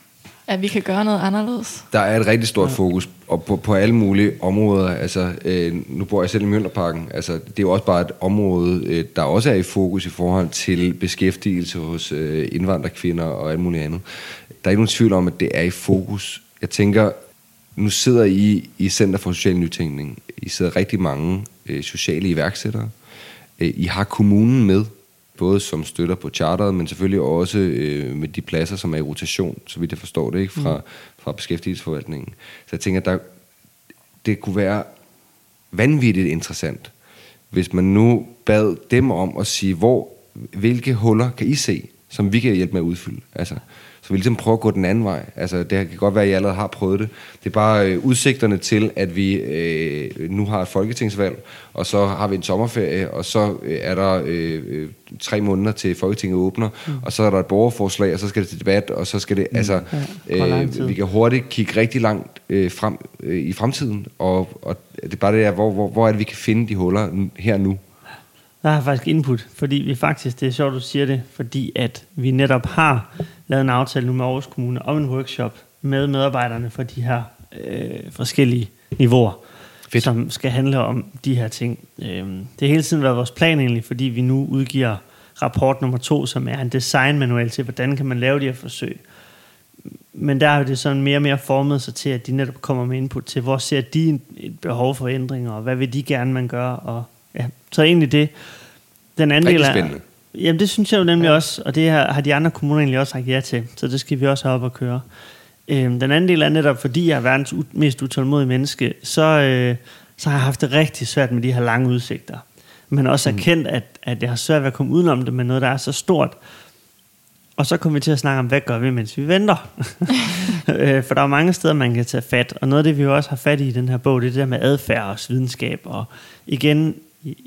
at vi kan gøre noget anderledes. Der er et rigtig stort ja. fokus og på, på alle mulige områder. Altså, øh, nu bor jeg selv i Mjølnerparken. Altså, det er jo også bare et område, øh, der også er i fokus i forhold til beskæftigelse hos øh, indvandrerkvinder og alt muligt andet. Der er ikke nogen tvivl om, at det er i fokus jeg tænker, nu sidder I i Center for Social Nytænkning. I sidder rigtig mange øh, sociale iværksættere. Øh, I har kommunen med, både som støtter på charteret, men selvfølgelig også øh, med de pladser, som er i rotation, så vidt jeg forstår det, ikke fra, mm. fra beskæftigelsesforvaltningen. Så jeg tænker, der, det kunne være vanvittigt interessant, hvis man nu bad dem om at sige, hvor, hvilke huller kan I se, som vi kan hjælpe med at udfylde? Altså, så vi ligesom prøver at gå den anden vej. Altså, det kan godt være, at I allerede har prøvet det. Det er bare øh, udsigterne til, at vi øh, nu har et folketingsvalg, og så har vi en sommerferie, og så øh, er der øh, øh, tre måneder til Folketinget åbner, mm. og så er der et borgerforslag, og så skal det til debat, og så skal det, mm. altså, øh, vi kan hurtigt kigge rigtig langt øh, frem øh, i fremtiden, og, og det er bare det der, hvor, hvor, hvor er det, vi kan finde de huller her nu. Der er faktisk input, fordi vi faktisk, det er sjovt, du siger det, fordi at vi netop har lavet en aftale nu med Aarhus Kommune om en workshop med medarbejderne for de her øh, forskellige niveauer, Fedt. som skal handle om de her ting. Øh, det har hele tiden været vores plan egentlig, fordi vi nu udgiver rapport nummer to, som er en designmanual til, hvordan kan man lave de her forsøg. Men der er det sådan mere og mere formet sig til, at de netop kommer med input til, hvor ser de et behov for ændringer, og hvad vil de gerne, man gør, og ja, så egentlig det. Den anden del er. Jamen det synes jeg jo nemlig ja. også, og det her, har de andre kommuner egentlig også sagt ja til, så det skal vi også have op og køre. Øhm, den anden del er netop, fordi jeg er verdens u- mest utålmodige menneske, så, øh, så har jeg haft det rigtig svært med de her lange udsigter. Men også mm. erkendt, at, at jeg har svært ved at komme udenom det med noget, der er så stort. Og så kommer vi til at snakke om, hvad gør vi, mens vi venter? [LAUGHS] Øh, for der er mange steder, man kan tage fat. Og noget af det, vi jo også har fat i i den her bog, det er det der med adfærd og videnskab. Og igen,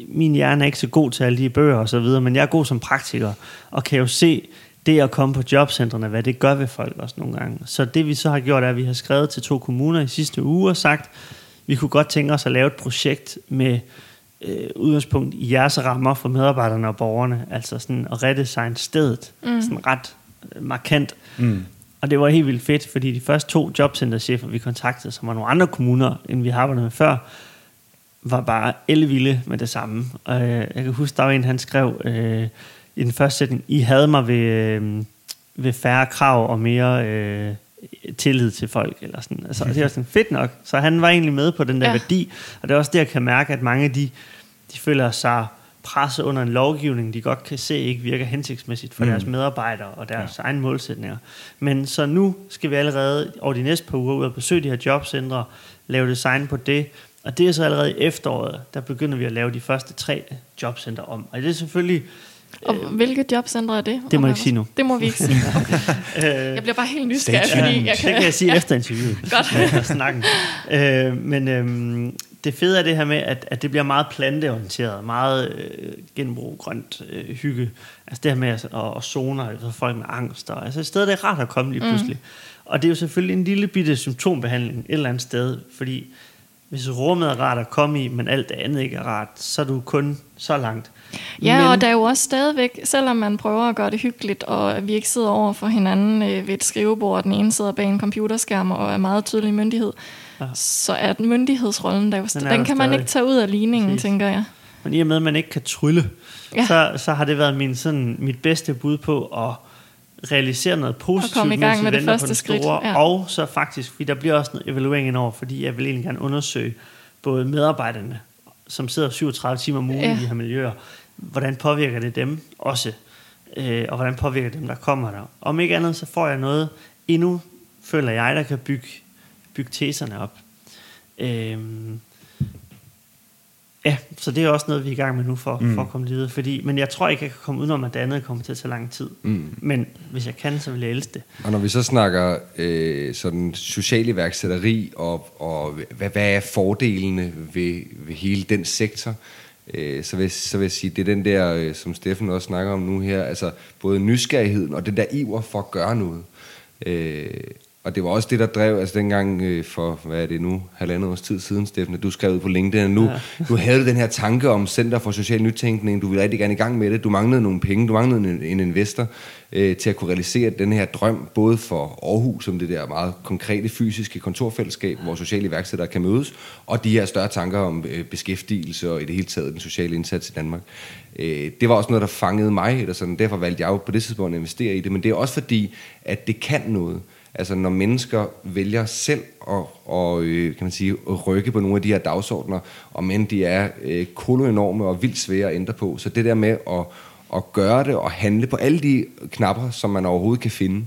min hjerne er ikke så god til alle de bøger og så videre, men jeg er god som praktiker, og kan jo se det at komme på jobcentrene, hvad det gør ved folk også nogle gange. Så det vi så har gjort, er, at vi har skrevet til to kommuner i sidste uge og sagt, vi kunne godt tænke os at lave et projekt med øh, udgangspunkt i jeres rammer for medarbejderne og borgerne, altså sådan at redesigne stedet, mm. sådan ret øh, markant. Mm. Og det var helt vildt fedt, fordi de første to jobcenterchefer, vi kontaktede, som var nogle andre kommuner, end vi har arbejdet med før, var bare elvilde med det samme. Og øh, jeg kan huske, der var en, han skrev øh, i den første sætning, I havde mig ved, øh, ved færre krav og mere øh, tillid til folk. Eller sådan. Altså, det var sådan [LAUGHS] fedt nok. Så han var egentlig med på den der ja. værdi. Og det er også det, jeg kan mærke, at mange af de, de føler sig presset under en lovgivning, de godt kan se ikke virker hensigtsmæssigt for mm. deres medarbejdere og deres ja. egne målsætninger. Men så nu skal vi allerede over de næste par uger ud og besøge de her jobcentre, lave design på det, og det er så allerede i efteråret, der begynder vi at lave de første tre jobcenter om. Og det er selvfølgelig... Og øh, hvilke jobcentre er det? Det må jeg ikke sige nu. Det må vi ikke sige. [LAUGHS] Okay. jeg bliver bare helt nysgerrig, fordi jeg kan... Det kan jeg sige ja. efter interviewet. Godt. snakken. Øh, men øh, det fede er det her med, at, at det bliver meget planteorienteret, meget øh, genbrug, grønt, øh, hygge. Altså det her med at, at, at zoner for folk med angst. Og, altså et sted, det er rart at komme lige pludselig. Mm. Og det er jo selvfølgelig en lille bitte symptombehandling et eller andet sted, fordi hvis rummet er rart at komme i, men alt det andet ikke er rart, så er du kun så langt. Ja, men, og der er jo også stadigvæk, selvom man prøver at gøre det hyggeligt, og vi ikke sidder over for hinanden øh, ved et skrivebord, den ene sidder bag en computerskærm og er meget tydelig myndighed, ja. så er den myndighedsrollen der jo Den den, kan man stadig. ikke tage ud af ligningen, Præcis. tænker jeg. Men i og med, at man ikke kan trylle. Ja. så, så har det været min, sådan, mit bedste bud på at realisere noget positivt, komme i gang med det på første den skridt, store, ja. Og så faktisk, fordi der bliver også noget evaluering indover, fordi jeg vil egentlig gerne undersøge både medarbejderne, som sidder 37 timer om ugen Ja. i de her miljøer, hvordan påvirker det dem også, øh, og hvordan påvirker det dem, der kommer der. Om ikke andet, så får jeg noget endnu, føler jeg, der kan bygge, bygge teserne op. Øhm, Ja, så det er også noget, vi er i gang med nu for, mm. for at komme videre. Fordi, men jeg tror ikke, jeg kan komme udenom, at det andet kommer til at tage lang tid. Mm. Men hvis jeg kan, så vil jeg elske det. Og når vi så snakker øh, sådan social iværksætteri, og, og hvad, hvad er fordelene ved, ved hele den sektor, øh, så, vil, så vil jeg sige, det er den der, øh, som Steffen også snakker om nu her, altså både nysgerrigheden og den der iver for at gøre noget. Øh, og det var også det, der drev, altså dengang øh, for, hvad er det nu, halvandet års tid siden, Steffen, at du skrev ud på LinkedIn, nu, ja. nu havde du den her tanke om Center for Social Nytænkning, du ville rigtig gerne i gang med det, du manglede nogle penge, du manglede en, en investor øh, til at kunne realisere den her drøm, både for Aarhus, som det der meget konkrete fysiske kontorfællesskab, hvor sociale iværksættere kan mødes, og de her større tanker om øh, beskæftigelse og i det hele taget den sociale indsats i Danmark. Øh, det var også noget, der fangede mig, eller sådan, derfor valgte jeg jo på det tidspunkt at investere i det, men det er også fordi, at det kan noget. Altså når mennesker vælger selv at, og, øh, kan man sige, at rykke på nogle af de her dagsordner, og men de er øh, koloenorme og vildt svære at ændre på. Så det der med at, at gøre det og handle på alle de knapper, som man overhovedet kan finde,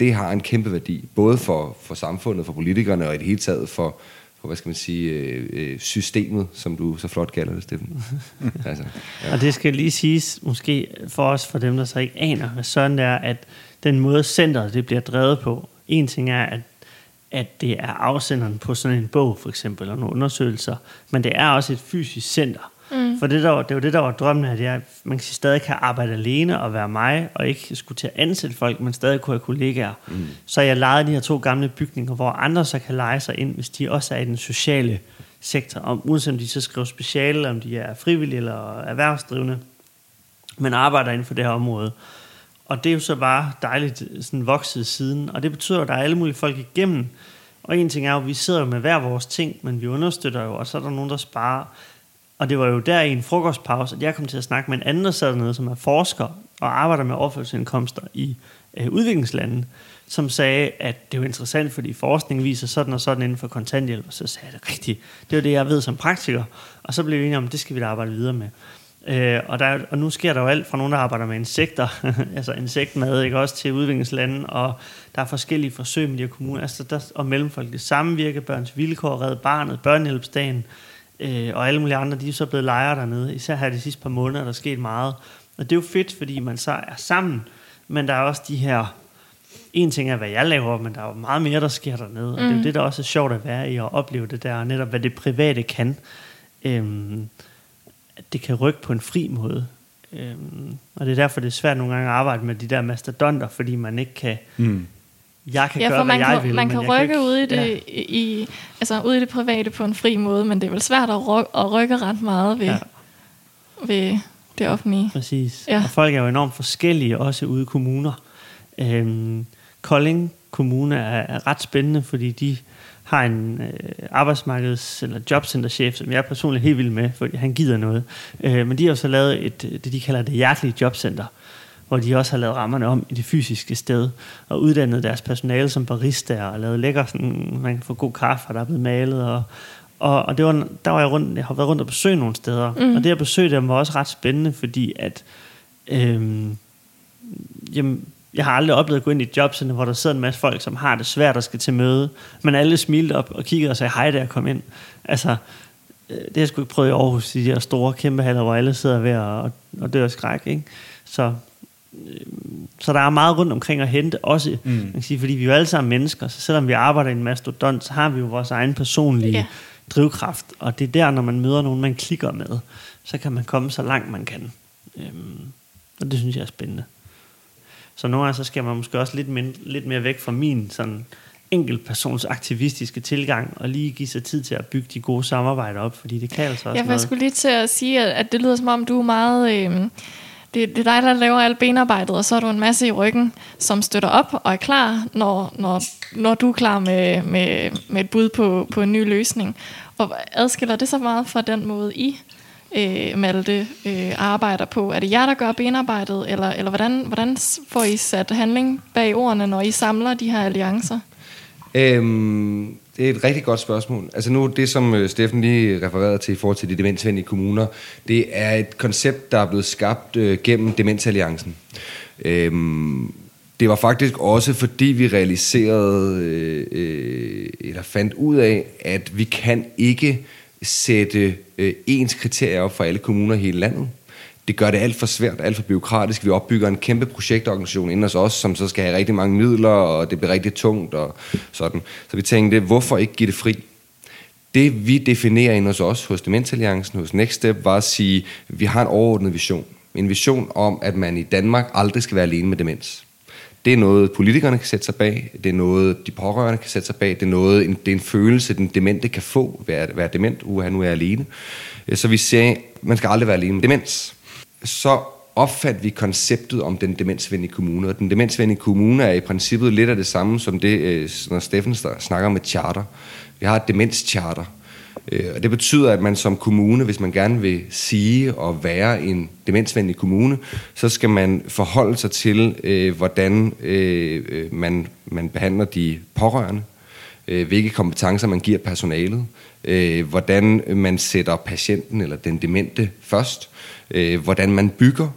det har en kæmpe værdi. Både for, for samfundet, for politikerne og i det hele taget for, for hvad skal man sige, øh, øh, systemet, som du så flot kalder det, Steffen. [LAUGHS] altså, Ja. Og det skal lige siges, måske for os, for dem, der så ikke aner, hvad sådan det er, at den måde centret det bliver drevet på, en ting er, at, at det er afsenderen på sådan en bog, for eksempel, og nogle undersøgelser, men det er også et fysisk center. Mm. For det, der, var- det var det, der var drømmen, at jeg man kan sige, stadig kan arbejde alene og være mig, og ikke skulle til at ansætte folk, men stadig kunne have kollegaer. Mm. Så jeg lejede de her to gamle bygninger, hvor andre så kan lege sig ind, hvis de også er i den sociale sektor. Om, uanset om de så skriver speciale, om de er frivillige eller erhvervsdrivende, men arbejder inden for det her område. Og det er jo så bare dejligt sådan vokset siden, og det betyder, at der er alle mulige folk igennem. Og en ting er jo, at vi sidder jo med hver vores ting, men vi understøtter jo, og så er der nogen, der sparer. Og det var jo der i en frokostpause, at jeg kom til at snakke med en anden, der sad dernede, som er forsker og arbejder med overførselsindkomster i øh, udviklingslande, som sagde, at det er interessant, fordi forskning viser sådan og sådan inden for kontanthjælp. Og så sagde jeg det rigtigt. Det er det, jeg ved som praktiker. Og så blev vi enige om, at det skal vi da arbejde videre med. Øh, og, der, er og nu sker der jo alt fra nogen, der arbejder med insekter, [LAUGHS] altså insektmad, ikke? Også til udviklingslande, og der er forskellige forsøg med de her kommuner, altså der, og mellemfolkeligt samvirke, børns vilkår, redde barnet, børnehjælpsdagen, øh, og alle mulige andre, de er så blevet lejre dernede, især her de sidste par måneder, der er sket meget. Og det er jo fedt, fordi man så er sammen, men der er også de her, en ting er, hvad jeg laver, men der er jo meget mere, der sker dernede, og det er jo det, der også er sjovt at være i, at opleve det der, netop hvad det private kan. Øhm, at det kan rykke på en fri måde. Øhm, og det er derfor, det er svært nogle gange at arbejde med de der mastodonter, fordi man ikke kan... Mm. Jeg kan Ja, gøre, for man hvad jeg kan, vil, man men kan jeg rykke ikke, ud i det, Ja, i, altså ud i det private på en fri måde, men det er vel svært at, rykke, at rykke ret meget ved, ja. ved det offentlige. præcis. Ja. Og folk er jo enormt forskellige, også ude i kommuner. Øhm, Kolding Kommune er, er ret spændende, fordi de har en øh, arbejdsmarkeds- eller jobcenterchef, som jeg er personligt helt vild med, fordi han gider noget. Øh, men de har jo så lavet et, det, de kalder det hjertelige jobcenter, hvor de også har lavet rammerne om i det fysiske sted, og uddannet deres personale som barista, og lavet lækker, sådan, man kan få god kaffe, og der er blevet malet, og, og, og det var, der var jeg rundt, jeg har været rundt og besøgt nogle steder, mm. og det at besøge dem var også ret spændende, fordi at, øhm, jamen, jeg har aldrig oplevet at gå ind i et jobcenter, hvor der sidder en masse folk, som har det svært og skal til møde, men alle smilte op og kiggede og sagde hej, da jeg kom ind. Altså, øh, det har jeg sgu ikke prøvet i Aarhus, i de her store kæmpe haller, hvor alle sidder ved at, og dør af skræk, ikke? Så, øh, så der er meget rundt omkring at hente, også, mm. man kan sige, fordi vi er jo alle sammen mennesker, så selvom vi arbejder i en mastodont, så har vi jo vores egen personlige Ja. drivkraft. Og det er der, når man møder nogen, man klikker med, så kan man komme så langt, man kan. Øhm, og det synes jeg er spændende. Så nogle gange så skal man måske også lidt, mind, lidt mere væk fra min sådan enkeltpersons aktivistiske tilgang, og lige give sig tid til at bygge de gode samarbejder op, fordi det kan altså også Jeg noget. skulle lige til at sige, at, at det lyder som om, du er meget... Øh, det, det er dig, der laver alt benarbejdet, og så er du en masse i ryggen, som støtter op og er klar, når, når, når du er klar med, med, med et bud på, på en ny løsning. Og adskiller det så meget fra den måde, I, øh, Malte, øh, arbejder på? Er det jer, der gør benarbejdet, eller, eller hvordan, hvordan får I sat handling bag ordene, når I samler de her alliancer? Øhm, det er et rigtig godt spørgsmål. Altså nu, det som øh, Steffen lige refererede til i forhold til de demensvenlige kommuner, det er et koncept, der er blevet skabt øh, gennem Demensalliancen. Øhm, det var faktisk også fordi vi realiserede, øh, øh, eller fandt ud af, at vi kan ikke sætte øh, ens kriterier op for alle kommuner i hele landet. Det gør det alt for svært, alt for byråkratisk. Vi opbygger en kæmpe projektorganisation inden os os, som så skal have rigtig mange midler, og det bliver rigtig tungt og sådan. Så vi tænkte, hvorfor ikke give det fri? Det vi definerer inden os os, hos Demensalliancen, hos Next Step, var at sige, at vi har en overordnet vision. En vision om, at man i Danmark aldrig skal være alene med demens. Det er noget, politikerne kan sætte sig bag. Det er noget, de pårørende kan sætte sig bag. Det er, noget, en, det er en følelse, den demente kan få ved at være dement, uha, nu er jeg alene. Øh, så vi siger, man skal aldrig være alene med demens. Så opfandt vi konceptet om den demensvenlige kommune. Og den demensvenlige kommune er i princippet lidt af det samme som det, øh, når Steffen snakker med charter. Vi har et demenscharter. Øh, og det betyder, at man som kommune, hvis man gerne vil sige og være en demensvenlig kommune, så skal man forholde sig til, øh, hvordan øh, øh man, man behandler de pårørende, øh, hvilke kompetencer man giver personalet, øh, hvordan man sætter patienten eller den demente først, øh, hvordan man bygger,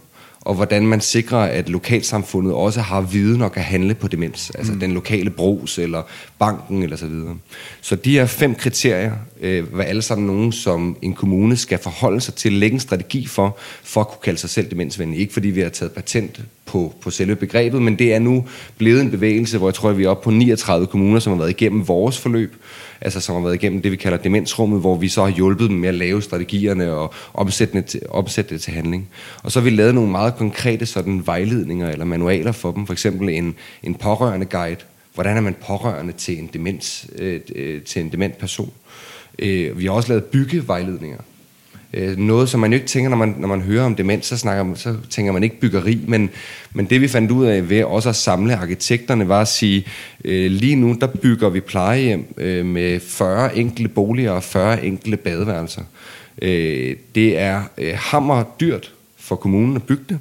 og hvordan man sikrer, at lokalsamfundet også har viden og kan handle på demens. Altså mm. den lokale brus, eller banken, eller så videre. Så de her fem kriterier øh, var alle sammen nogen, som en kommune skal forholde sig til, lægge en strategi for, for at kunne kalde sig selv demensvenlig. Ikke fordi vi har taget patent på, på selve begrebet, men det er nu blevet en bevægelse, hvor jeg tror, at vi er oppe på 39 kommuner, som har været igennem vores forløb, altså som har været igennem det, vi kalder demensrummet, hvor vi så har hjulpet dem med at lave strategierne og omsætte det til, omsætte det til handling. Og så har vi lavet nogle meget konkrete sådan vejledninger eller manualer for dem, for eksempel en, en pårørende guide. Hvordan er man pårørende til en demens, øh, øh til en dement person? Øh, vi har også lavet byggevejledninger. Øh, noget, som man jo ikke tænker, når man, når man hører om demens, så, snakker man, så tænker man ikke byggeri, men, men det vi fandt ud af ved også at samle arkitekterne, var at sige, øh, lige nu der bygger vi plejehjem øh, med 40 enkelte boliger og 40 enkelte badeværelser. Øh, det er øh, hammer dyrt for kommunen at bygge det.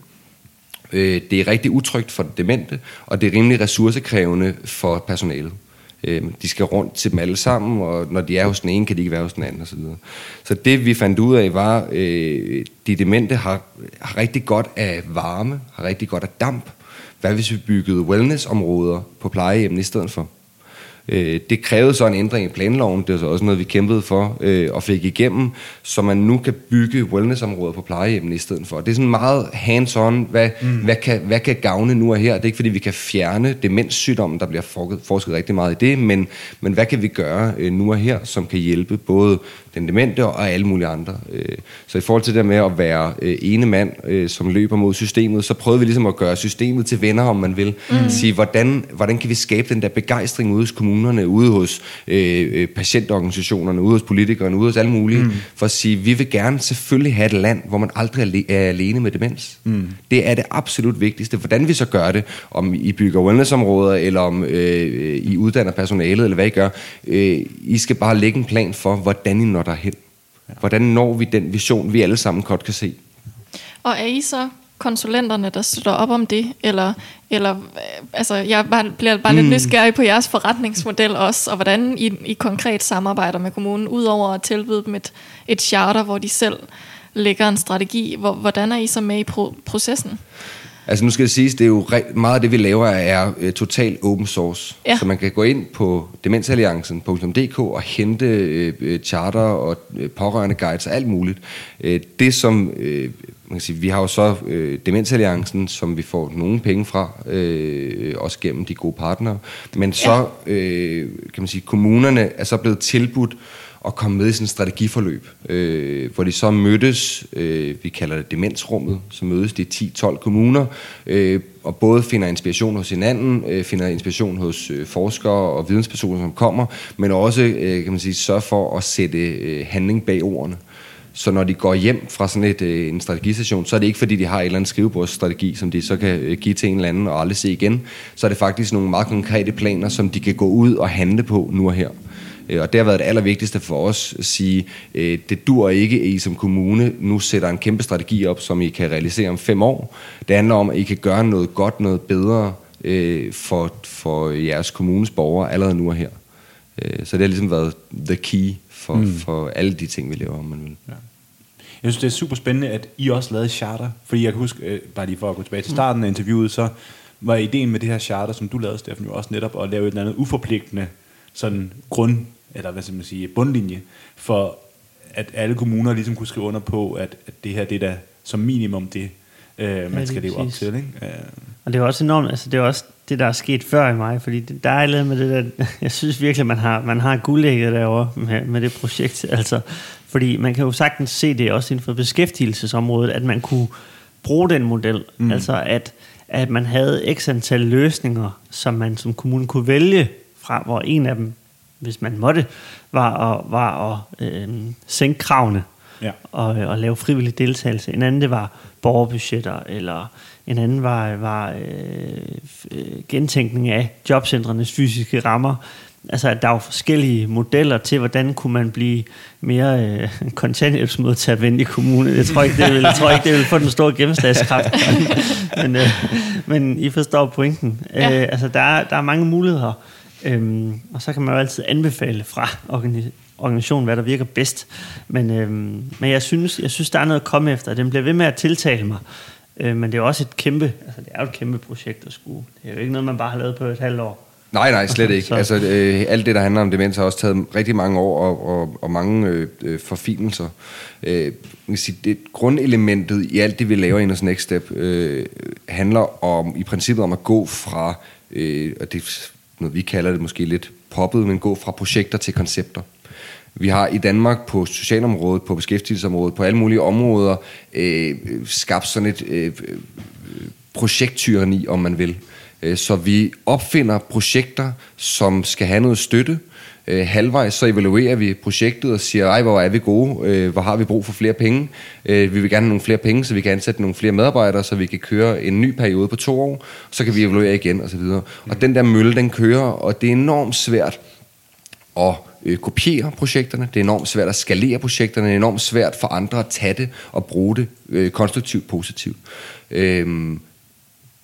Øh, det er rigtig utrygt for demente, og det er rimelig ressourcekrævende for personalet. Øh, de skal rundt til dem alle sammen, og når de er hos den ene, kan de ikke være hos den anden osv. Så det vi fandt ud af var, øh, de demente har, har rigtig godt af varme, har rigtig godt af damp. Hvad hvis vi byggede wellnessområder på plejehjemmen i stedet for? Øh, det krævede så en ændring i planloven, det er så også noget, vi kæmpede for øh, og fik igennem, så man nu kan bygge wellnessområder på plejehjemmen i stedet for. Det er sådan meget hands-on, hvad, mm. hvad, kan, hvad kan gavne nu og her? Det er ikke fordi, vi kan fjerne demenssygdommen, der bliver forsket, forsket rigtig meget i det, men, men hvad kan vi gøre øh, nu og her, som kan hjælpe både den demente og alle mulige andre. Øh, så i forhold til det der med at være øh, ene mand, øh, som løber mod systemet, så prøvede vi ligesom at gøre systemet til venner, om man vil. Mm. Sige, hvordan, hvordan kan vi skabe den der begejstring ude hos kommunerne, ude hos øh, øh, patientorganisationerne, ude hos politikerne, ude hos alle mulige, mm. for at sige, vi vil gerne selvfølgelig have et land, hvor man aldrig er, er alene med demens. Mm. Det er det absolut vigtigste. Hvordan vi så gør det, om I bygger wellnessområder, eller om øh, I uddanner personalet, eller hvad I gør, øh, I skal bare lægge en plan for, hvordan I når derhen. Hvordan når vi den vision, vi alle sammen godt kan se? Og er I så konsulenterne, der støtter op om det? Eller, eller altså, jeg bare, bliver bare lidt nysgerrig på jeres forretningsmodel også, og hvordan I, I konkret samarbejder med kommunen, udover at tilbyde dem et, et charter, hvor de selv lægger en strategi. Hvor, hvordan er I så med i pro- processen? Altså nu skal det siges, det er jo meget af det, vi laver, er uh, total open source. Ja. Så man kan gå ind på demensalliancen.dk og hente uh, charter og uh, pårørende guides og alt muligt. Uh, det som, uh, man kan sige, vi har jo så uh, Demensalliancen, som vi får nogle penge fra, uh, også gennem de gode partnere. Men så, uh, kan man sige, kommunerne er så blevet tilbudt at komme med i sådan et strategiforløb, øh, hvor de så mødtes, øh, vi kalder det demensrummet, så mødes de 10-12 kommuner, øh, og både finder inspiration hos hinanden, øh, finder inspiration hos øh, forskere og videnspersoner, som kommer, men også øh, kan man sige, sørge for at sætte øh, handling bag ordene. Så når de går hjem fra sådan et, øh, en strategistation, så er det ikke fordi, de har en eller andet skrivebordsstrategi, som de så kan øh, give til en eller anden og aldrig se igen. Så er det faktisk nogle meget konkrete planer, som de kan gå ud og handle på nu og her. Øh, og det har været det allervigtigste for os at sige, det dur ikke, at I som kommune nu sætter en kæmpe strategi op, som I kan realisere om fem år. Det handler om, at I kan gøre noget godt, noget bedre for, for jeres kommunes borgere allerede nu og her. Så det har ligesom været the key for, mm. for alle de ting, vi laver, om man vil. Ja. Jeg synes, det er super spændende, at I også lavede charter. Fordi jeg kan huske, øh, bare lige for at gå tilbage til starten af interviewet, så var ideen med det her charter, som du lavede, Steffen, jo også netop at lave et eller andet uforpligtende sådan grund, eller hvad skal man sige, bundlinje, for at alle kommuner ligesom kunne skrive under på, at, at det her det er da som minimum det, øh, man ja, skal leve op til. Ikke? Øh. Og det er også enormt, altså det er også det, der er sket før i mig, fordi der er med det der, [LAUGHS] jeg synes virkelig, man har, man har guldægget derovre med, med det projekt, [LAUGHS] altså, fordi man kan jo sagtens se det også inden for beskæftigelsesområdet, at man kunne bruge den model, mm. altså at, at man havde x antal løsninger, som man som kommune kunne vælge fra, hvor en af dem, hvis man måtte, var at, var at øh, sænke kravene ja. og, og lave frivillig deltagelse. En anden, det var borgerbudgetter, eller en anden var, var øh, gentænkning af jobcentrenes fysiske rammer. Altså, at der var forskellige modeller til, hvordan kunne man blive mere øh, [LAUGHS] kontanthjælpsmodtagervenlig kommune. Jeg tror ikke, det vil, jeg tror ikke, det vil få den store gennemslagskraft. [LAUGHS] men, øh, men I forstår pointen. Ja. Øh, altså, der er, der er mange muligheder. Øhm, og så kan man jo altid anbefale fra organisationen, hvad der virker bedst. Men, øhm, men jeg, synes, jeg synes, der er noget at komme efter. Den bliver ved med at tiltale mig. Øh, men det er jo også et kæmpe, altså det er jo et kæmpe projekt at skue. Det er jo ikke noget, man bare har lavet på et halvt år. Nej, nej, slet ikke. Så. Altså, øh, alt det, der handler om demens, har også taget rigtig mange år og, og, og mange øh, øh forfinelser. Øh, man kan sige, det grundelementet i alt det, vi laver i Inders Next Step, øh, handler om i princippet om at gå fra, øh, og det noget, vi kalder det måske lidt poppet, men gå fra projekter til koncepter. Vi har i Danmark på socialområdet, på beskæftigelsesområdet, på alle mulige områder øh, skabt sådan et øh, projekttyreni, om man vil. Øh, så vi opfinder projekter, som skal have noget støtte. Øh, halvvejs så evaluerer vi projektet og siger, ej, hvor er vi gode, øh, hvor har vi brug for flere penge. Øh, vi vil gerne have nogle flere penge, så vi kan ansætte nogle flere medarbejdere, så vi kan køre en ny periode på to år, så kan vi evaluere igen osv. Og, og den der mølle, den kører, og det er enormt svært at øh, kopiere projekterne. Det er enormt svært at skalere projekterne. Det er enormt svært for andre at tage det og bruge det øh, konstruktivt positivt. Øh,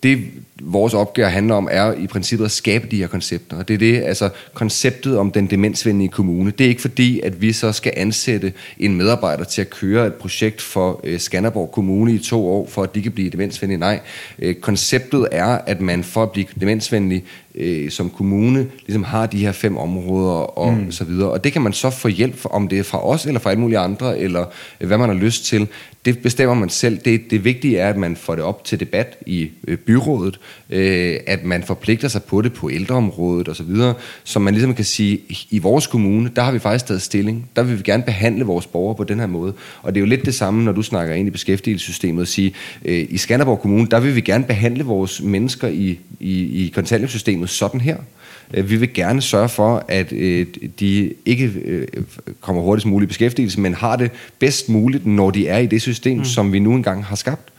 det vores opgave handler om, er i princippet at skabe de her koncepter. Og det er det, altså konceptet om den demensvenlige kommune. Det er ikke fordi, at vi så skal ansætte en medarbejder til at køre et projekt for øh, Skanderborg Kommune i to år, for at de kan blive demensvenlige. Nej, øh, konceptet er, at man for at blive demensvenlig øh, som kommune, ligesom har de her fem områder og mm. så videre. Og det kan man så få hjælp for, om det er fra os eller fra alle mulige andre, eller øh, hvad man har lyst til. Det bestemmer man selv. Det, det vigtige er, at man får det op til debat i øh, byrådet, øh, at man forpligter sig på det på ældreområdet osv., så, man ligesom kan sige, i vores kommune, der har vi faktisk taget stilling. Der vil vi gerne behandle vores borgere på den her måde. Og det er jo lidt det samme, når du snakker ind i beskæftigelsessystemet, at sige, øh, i Skanderborg Kommune, der vil vi gerne behandle vores mennesker i, i, i kontanthjælpssystemet sådan her. Øh, vi vil gerne sørge for, at øh, de ikke øh, kommer hurtigst muligt i beskæftigelse, men har det bedst muligt, når de er i det system, mm. som vi nu engang har skabt.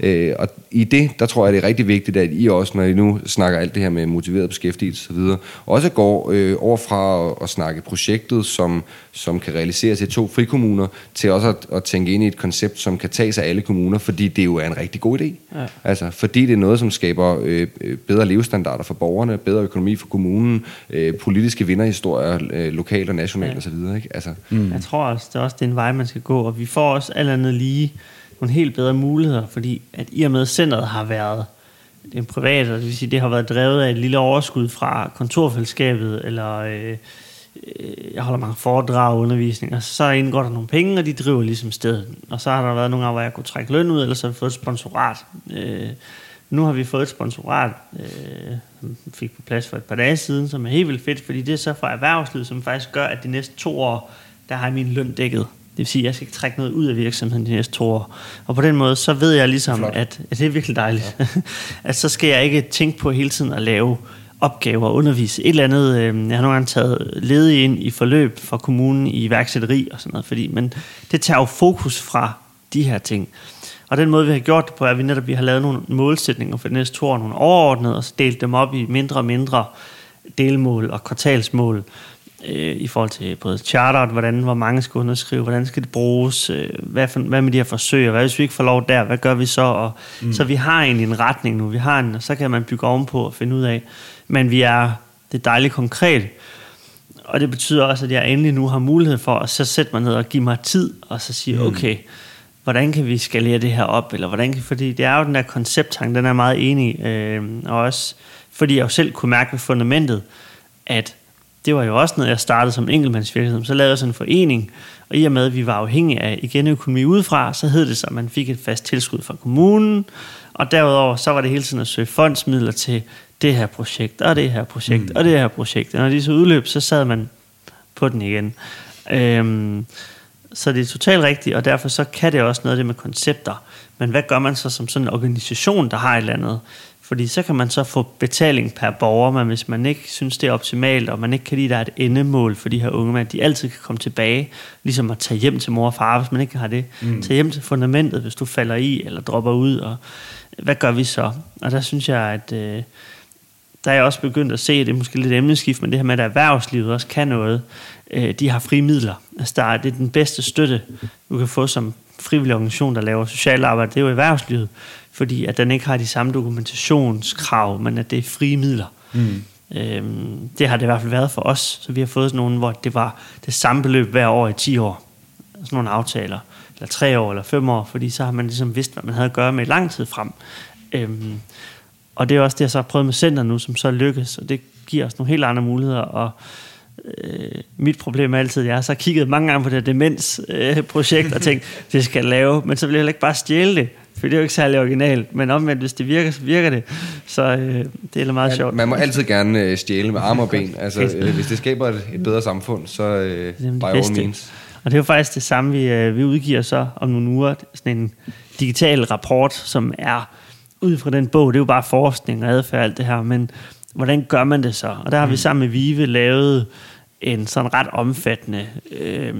Øh, og i det, der tror jeg, det er rigtig vigtigt, at I også, når I nu snakker alt det her med motiveret beskæftigelse osv., også går øh, over fra at, at snakke projektet, som, som kan realiseres i to frikommuner, til også at, at tænke ind i et koncept, som kan tages af alle kommuner, fordi det jo er en rigtig god idé. Ja. Altså, fordi det er noget, som skaber øh, bedre levestandarder for borgerne, bedre økonomi for kommunen, øh, politiske vinderhistorier, øh, lokalt og nationalt ja. osv. Ikke? Altså, mm. Jeg tror også, det er også det er en vej, man skal gå, og vi får også alt andet lige nogle helt bedre muligheder, fordi at i og med, centret har været en privat, det vil sige, det har været drevet af et lille overskud fra kontorfællesskabet, eller øh, øh jeg holder mange foredrag og undervisninger, så indgår der nogle penge, og de driver ligesom stedet. Og så har der været nogle gange, hvor jeg kunne trække løn ud, eller så har vi fået et sponsorat. Øh, nu har vi fået et sponsorat, øh, som fik på plads for et par dage siden, som er helt vildt fedt, fordi det er så fra erhvervslivet, som faktisk gør, at de næste to år der har jeg min løn dækket. Det vil sige, at jeg skal ikke trække noget ud af virksomheden de næste to år. Og på den måde, så ved jeg ligesom, Flot. at, at det er virkelig dejligt. Ja. [LAUGHS] at så skal jeg ikke tænke på hele tiden at lave opgaver og undervise. Et eller andet, øh, jeg har nogle gange taget ledige ind i forløb fra kommunen i iværksætteri og sådan noget, fordi, men det tager jo fokus fra de her ting. Og den måde, vi har gjort det på, er, at vi netop vi har lavet nogle målsætninger for de næste to år, nogle overordnede, og så delt dem op i mindre og mindre delmål og kvartalsmål øh, i forhold til både charteret, hvordan, hvor mange skal underskrive, hvordan skal det bruges, øh, hvad, for, hvad med de her forsøg, og hvad hvis vi ikke får lov der, hvad gør vi så? Og, mm. Så vi har egentlig en retning nu, vi har en, og så kan man bygge ovenpå og finde ud af, men vi er, det er dejligt konkret, og det betyder også, at jeg endelig nu har mulighed for at så sætte mig ned og give mig tid, og så sige, mm. okay, hvordan kan vi skalere det her op, eller hvordan kan, fordi det er jo den der koncepttang, den er jeg meget enig i, øh, og også fordi jeg jo selv kunne mærke ved fundamentet, at det var jo også noget, jeg startede som enkeltmandsvirksomhed. Så lavede jeg sådan en forening, og i og med, at vi var afhængige af igen økonomi udefra, så hed det så, at man fik et fast tilskud fra kommunen, og derudover så var det hele tiden at søge fondsmidler til det her projekt, og det her projekt, mm. og det her projekt. Og når de så udløb, så sad man på den igen. Øhm, så det er totalt rigtigt, og derfor så kan det også noget af det med koncepter. Men hvad gør man så som sådan en organisation, der har et eller andet? Fordi så kan man så få betaling per borger, men hvis man ikke synes, det er optimalt, og man ikke kan lide, at der er et endemål for de her unge mænd, de altid kan komme tilbage, ligesom at tage hjem til mor og far, hvis man ikke har det. Mm. Tage hjem til fundamentet, hvis du falder i eller dropper ud, og hvad gør vi så? Og der synes jeg, at øh, der er jeg også begyndt at se, det er måske lidt emneskift, men det her med, at erhvervslivet også kan noget. Øh, de har frie midler. Altså, der er, det er den bedste støtte, du kan få som frivillig organisation, der laver socialt arbejde, det er jo erhvervslivet, fordi at den ikke har de samme dokumentationskrav, men at det er frie midler. Mm. Øhm, det har det i hvert fald været for os, så vi har fået sådan nogle, hvor det var det samme beløb hver år i 10 år. Sådan nogle aftaler, eller 3 år, eller 5 år, fordi så har man ligesom vidst, hvad man havde at gøre med lang tid frem. Øhm, og det er også det, jeg så har prøvet med center nu, som så lykkes, og det giver os nogle helt andre muligheder, og øh, mit problem er altid, jeg har så kigget mange gange på det demensprojekt øh, [LAUGHS] og tænkt, det skal jeg lave, men så vil jeg heller ikke bare stjæle det, for det er jo ikke særlig originalt, men omvendt, hvis det virker, så virker det. Så øh, det er meget man, sjovt. Man må altid gerne øh, stjæle med arme og ben. [LAUGHS] Altså, øh, hvis det skaber et, et bedre samfund, så øh, by all means. Og det er jo faktisk det samme, vi, øh, vi udgiver så om nogle uger, sådan en digital rapport, som er ud fra den bog, det er jo bare forskning og adfærd alt det her, men hvordan gør man det så? Og der har vi sammen med Vive lavet en sådan ret omfattende øh,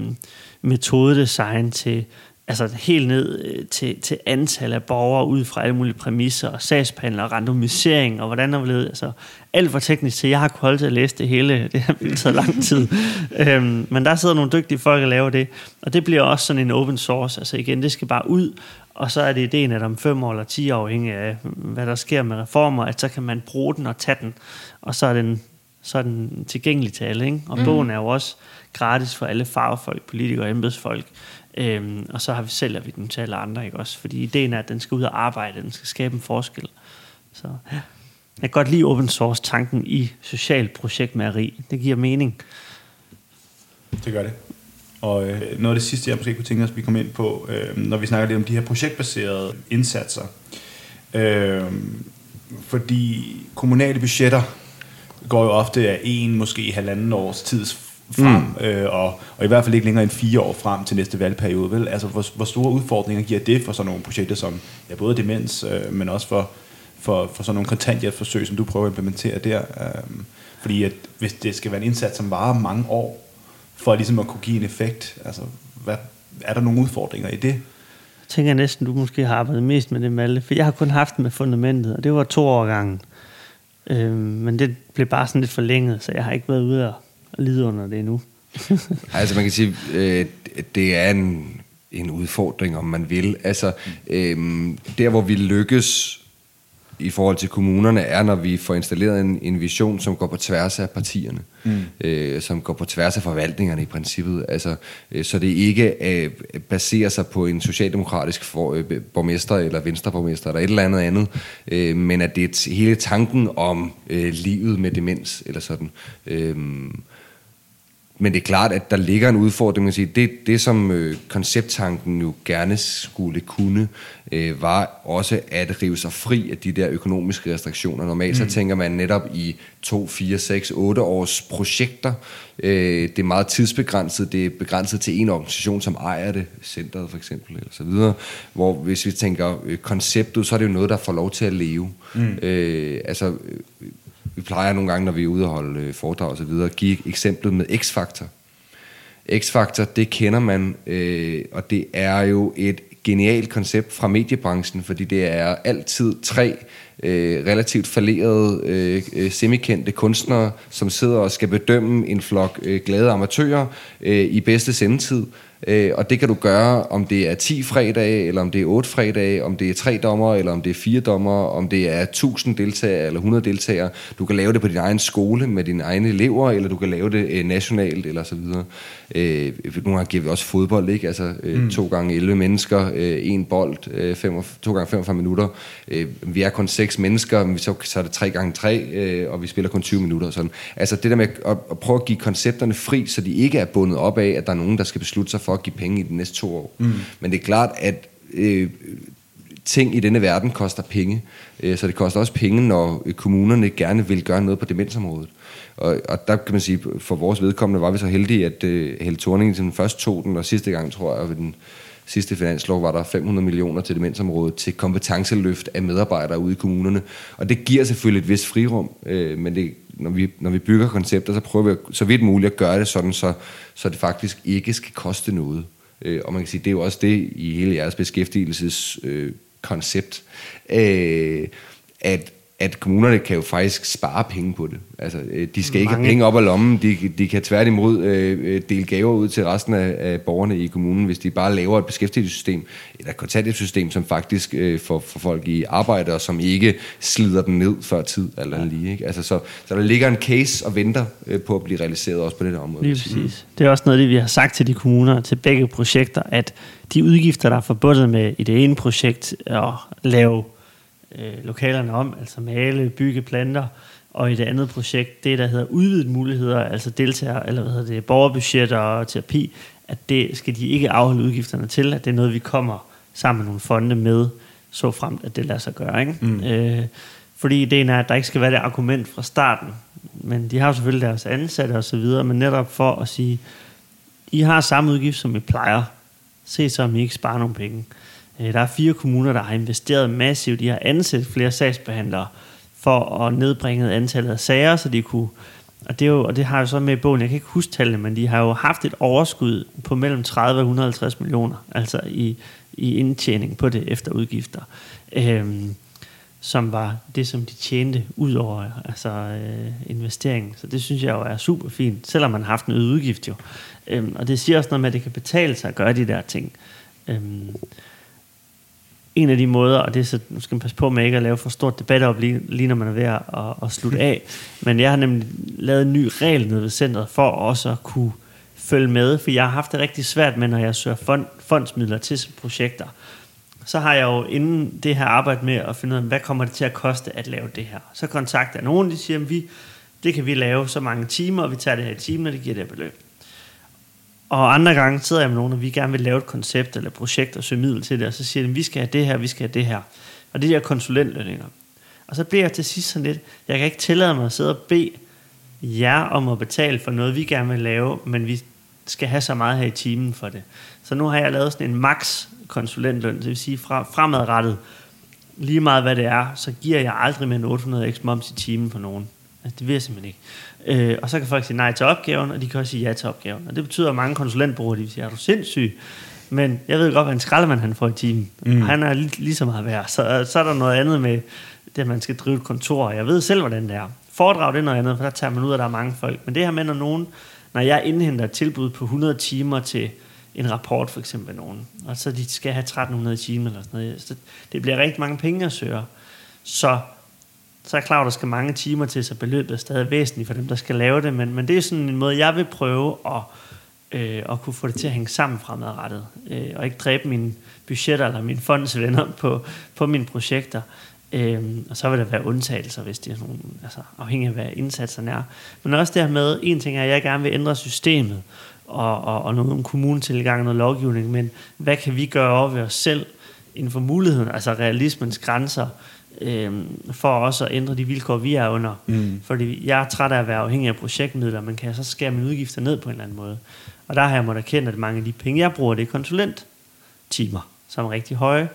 metodedesign til altså helt ned øh, til, til antal af borgere ud fra alle mulige præmisser, og sagsbehandler, og randomisering, og hvordan der blevet, altså alt for teknisk til, jeg har kunnet holde til at læse det hele, det har taget lang tid. [LAUGHS] øhm, men der sidder nogle dygtige folk og laver det, og det bliver også sådan en open source, altså igen, det skal bare ud, og så er det ideen, at om fem år eller ti år, afhængig af hvad der sker med reformer, at så kan man bruge den og tage den, og så er den, så er den tilgængelig til alle, ikke? og mm. bogen er jo også gratis for alle fagfolk, politikere og embedsfolk. Øhm, og så har vi sælger vi den til alle andre, ikke også? Fordi ideen er, at den skal ud og arbejde, den skal skabe en forskel. Så ja. Jeg kan godt lide open source tanken i socialt projekt med Det giver mening. Det gør det. Og øh, noget af det sidste, jeg måske kunne tænke os, at vi kom ind på, øh, når vi snakker lidt om de her projektbaserede indsatser. Øh, fordi kommunale budgetter går jo ofte af en, måske halvanden års tids frem, mm. øh, og, og i hvert fald ikke længere end fire år frem til næste valgperiode. Vel? Altså, hvor, hvor store udfordringer giver det for sådan nogle projekter som ja, både demens, øh, men også for, for, for sådan nogle kontanthjælpsforsøg, som du prøver at implementere der? Øh, fordi at hvis det skal være en indsats, som varer mange år, for ligesom at kunne give en effekt, altså, hvad, er der nogle udfordringer i det? Jeg tænker næsten, du måske har arbejdet mest med det, Malte, for jeg har kun haft det med fundamentet, og det var to år gangen. Øh, men det blev bare sådan lidt forlænget, så jeg har ikke været ude og lide under det endnu. [LAUGHS] altså man kan sige, øh, det er en, en udfordring, om man vil. Altså, øh, der hvor vi lykkes i forhold til kommunerne, er, når vi får installeret en, en vision, som går på tværs af partierne, mm. øh, som går på tværs af forvaltningerne i princippet. Altså, øh, så det ikke øh, baserer sig på en socialdemokratisk for, øh, borgmester eller venstreborgmester eller et eller andet andet, øh, men at det er hele tanken om øh, livet med demens eller sådan. Øh, men det er klart, at der ligger en udfordring. Man sige, det, det, som øh, koncepttanken jo gerne skulle kunne, øh, var også at rive sig fri af de der økonomiske restriktioner. Normalt mm. så tænker man netop i 2, 4, 6, 8 års projekter. Øh, det er meget tidsbegrænset. Det er begrænset til en organisation, som ejer det, centret for eksempel, eller så videre. Hvor hvis vi tænker øh, konceptet, så er det jo noget, der får lov til at leve. Mm. Øh, altså, øh, vi plejer nogle gange, når vi er ude og holde øh, foredrag og så videre, at give eksemplet med X-faktor. X-faktor, det kender man, øh, og det er jo et genialt koncept fra mediebranchen, fordi det er altid tre øh, relativt falerede, øh, øh, semikendte kunstnere, som sidder og skal bedømme en flok øh, glade amatører øh, i bedste sendetid. Øh, og det kan du gøre, om det er 10 fredage, eller om det er 8 fredage, om det er 3 dommer, eller om det er 4 dommer, om det er 1000 deltagere eller 100 deltagere. Du kan lave det på din egen skole med dine egne elever, eller du kan lave det øh, nationalt, eller så videre. Øh, nogle gange giver vi også fodbold, ikke? Altså øh, mm. to gange 11 mennesker, øh, en bold, øh, fem, to gange 45 minutter. Øh, vi er kun seks mennesker, men så, så er det tre gange tre, øh, og vi spiller kun 20 minutter. Og sådan. Altså det der med at, at prøve at give koncepterne fri, så de ikke er bundet op af, at der er nogen, der skal beslutte sig for at give penge i de næste to år. Mm. Men det er klart, at øh, ting i denne verden koster penge. Øh, så det koster også penge, når kommunerne gerne vil gøre noget på demensområdet. Og, og der kan man sige, for vores vedkommende var vi så heldige, at uh, Helle Thorning den først tog den, og sidste gang, tror jeg, ved den sidste finanslov var der 500 millioner til demensområdet til kompetenceløft af medarbejdere ude i kommunerne. Og det giver selvfølgelig et vist frirum, øh, men det, når, vi, når vi bygger koncepter, så prøver vi så vidt muligt at gøre det sådan, så, så det faktisk ikke skal koste noget. Øh, og man kan sige, det er jo også det i hele jeres beskæftigelseskoncept, øh, koncept, øh, at at kommunerne kan jo faktisk spare penge på det. Altså, øh, de skal ikke Mange. have penge op af lommen, de, de kan tværtimod øh, øh, dele gaver ud til resten af, af borgerne i kommunen, hvis de bare laver et beskæftigelsessystem, eller et kontanthjælpssystem, som faktisk øh, får, får folk i arbejde, og som ikke slider dem ned før tid, eller ja. lige. Ikke? Altså, så, så der ligger en case og venter øh, på at blive realiseret også på det der område. Lige præcis. Det er også noget, det vi har sagt til de kommuner, til begge projekter, at de udgifter, der er forbundet med i det ene projekt, at lave øh, lokalerne om, altså male, bygge planter, og i det andet projekt, det der hedder udvidet muligheder, altså deltager, eller hvad hedder det, borgerbudgetter og terapi, at det skal de ikke afholde udgifterne til, at det er noget, vi kommer sammen med nogle fonde med, så fremt, at det lader sig gøre. Ikke? Mm. Øh, fordi ideen er, at der ikke skal være det argument fra starten, men de har jo selvfølgelig deres ansatte og så videre, men netop for at sige, I har samme udgift, som I plejer, se så, om I ikke sparer nogle penge. Øh, der er fire kommuner, der har investeret massivt. De har ansat flere sagsbehandlere for at nedbringe antallet af sager, så de kunne og det, er jo, og det har jo så med i bogen, jeg kan ikke huske tallene, men de har jo haft et overskud på mellem 30 og 150 millioner, altså i, i indtjening på det efter udgifter, øhm, som var det, som de tjente ud over altså, øh, investeringen. Så det synes jeg jo er super fint, selvom man har haft en øget udgift jo. Øhm, og det siger også noget med, at det kan betale sig at gøre de der ting. Øhm, en af de måder, og det er så, nu skal man passe på med ikke at lave for stort debat op, lige, lige når man er ved at, at slutte af, men jeg har nemlig lavet en ny regel nede ved centret, for også at kunne følge med, for jeg har haft det rigtig svært med, når jeg søger fond, fondsmidler til projekter. Så har jeg jo inden det her arbejde med at finde ud af, hvad kommer det til at koste at lave det her. Så kontakter jeg nogen, de siger, at vi, det kan vi lave så mange timer, og vi tager det her i timer, og det giver det beløb. Og andre gange sidder jeg med nogen, og vi gerne vil lave et koncept eller et projekt og søge middel til det, og så siger de, vi skal have det her, vi skal have det her. Og det er de her konsulentlønninger. Og så bliver jeg til sidst sådan lidt, jeg kan ikke tillade mig at sidde og bede jer om at betale for noget, vi gerne vil lave, men vi skal have så meget her i timen for det. Så nu har jeg lavet sådan en max konsulentløn, det vil sige fra, fremadrettet, lige meget hvad det er, så giver jeg aldrig mere end 800 x moms i timen for nogen. Altså, det vil jeg simpelthen ikke. Øh, og så kan folk sige nej til opgaven, og de kan også sige ja til opgaven. Og det betyder, at mange konsulentbrugere, de siger, er du sindssyg? Men jeg ved godt, hvad en skraldemand han får i timen. Mm. Han er lige, lige så meget værd. Så, så er der noget andet med det, at man skal drive et kontor. Jeg ved selv, hvordan det er. Foredrag det er noget andet, for der tager man ud, at der er mange folk. Men det her med, når nogen, når jeg indhenter et tilbud på 100 timer til en rapport for eksempel nogen, og så de skal have 1300 timer eller sådan noget, så det bliver rigtig mange penge at søge. Så så er jeg klar, at der skal mange timer til, så beløbet er stadig væsentligt for dem, der skal lave det, men, men det er sådan en måde, jeg vil prøve at, øh, at kunne få det til at hænge sammen fremadrettet, øh, og ikke dræbe mine budgetter eller mine fondsvenner på, på mine projekter. Øhm, og så vil der være undtagelser, hvis det er nogle, altså afhængig af hvad indsatserne er. Men også dermed, en ting er, at jeg gerne vil ændre systemet, og, og, og noget om kommunetilgang og noget lovgivning, men hvad kan vi gøre over ved os selv inden for muligheden, altså realismens grænser, øhm, for også at ændre de vilkår, vi er under. Mm. Fordi jeg er træt af at være afhængig af projektmidler, men kan jeg så skære mine udgifter ned på en eller anden måde. Og der har jeg måttet erkende, at mange af de penge, jeg bruger, det er konsulenttimer, som er rigtig høje.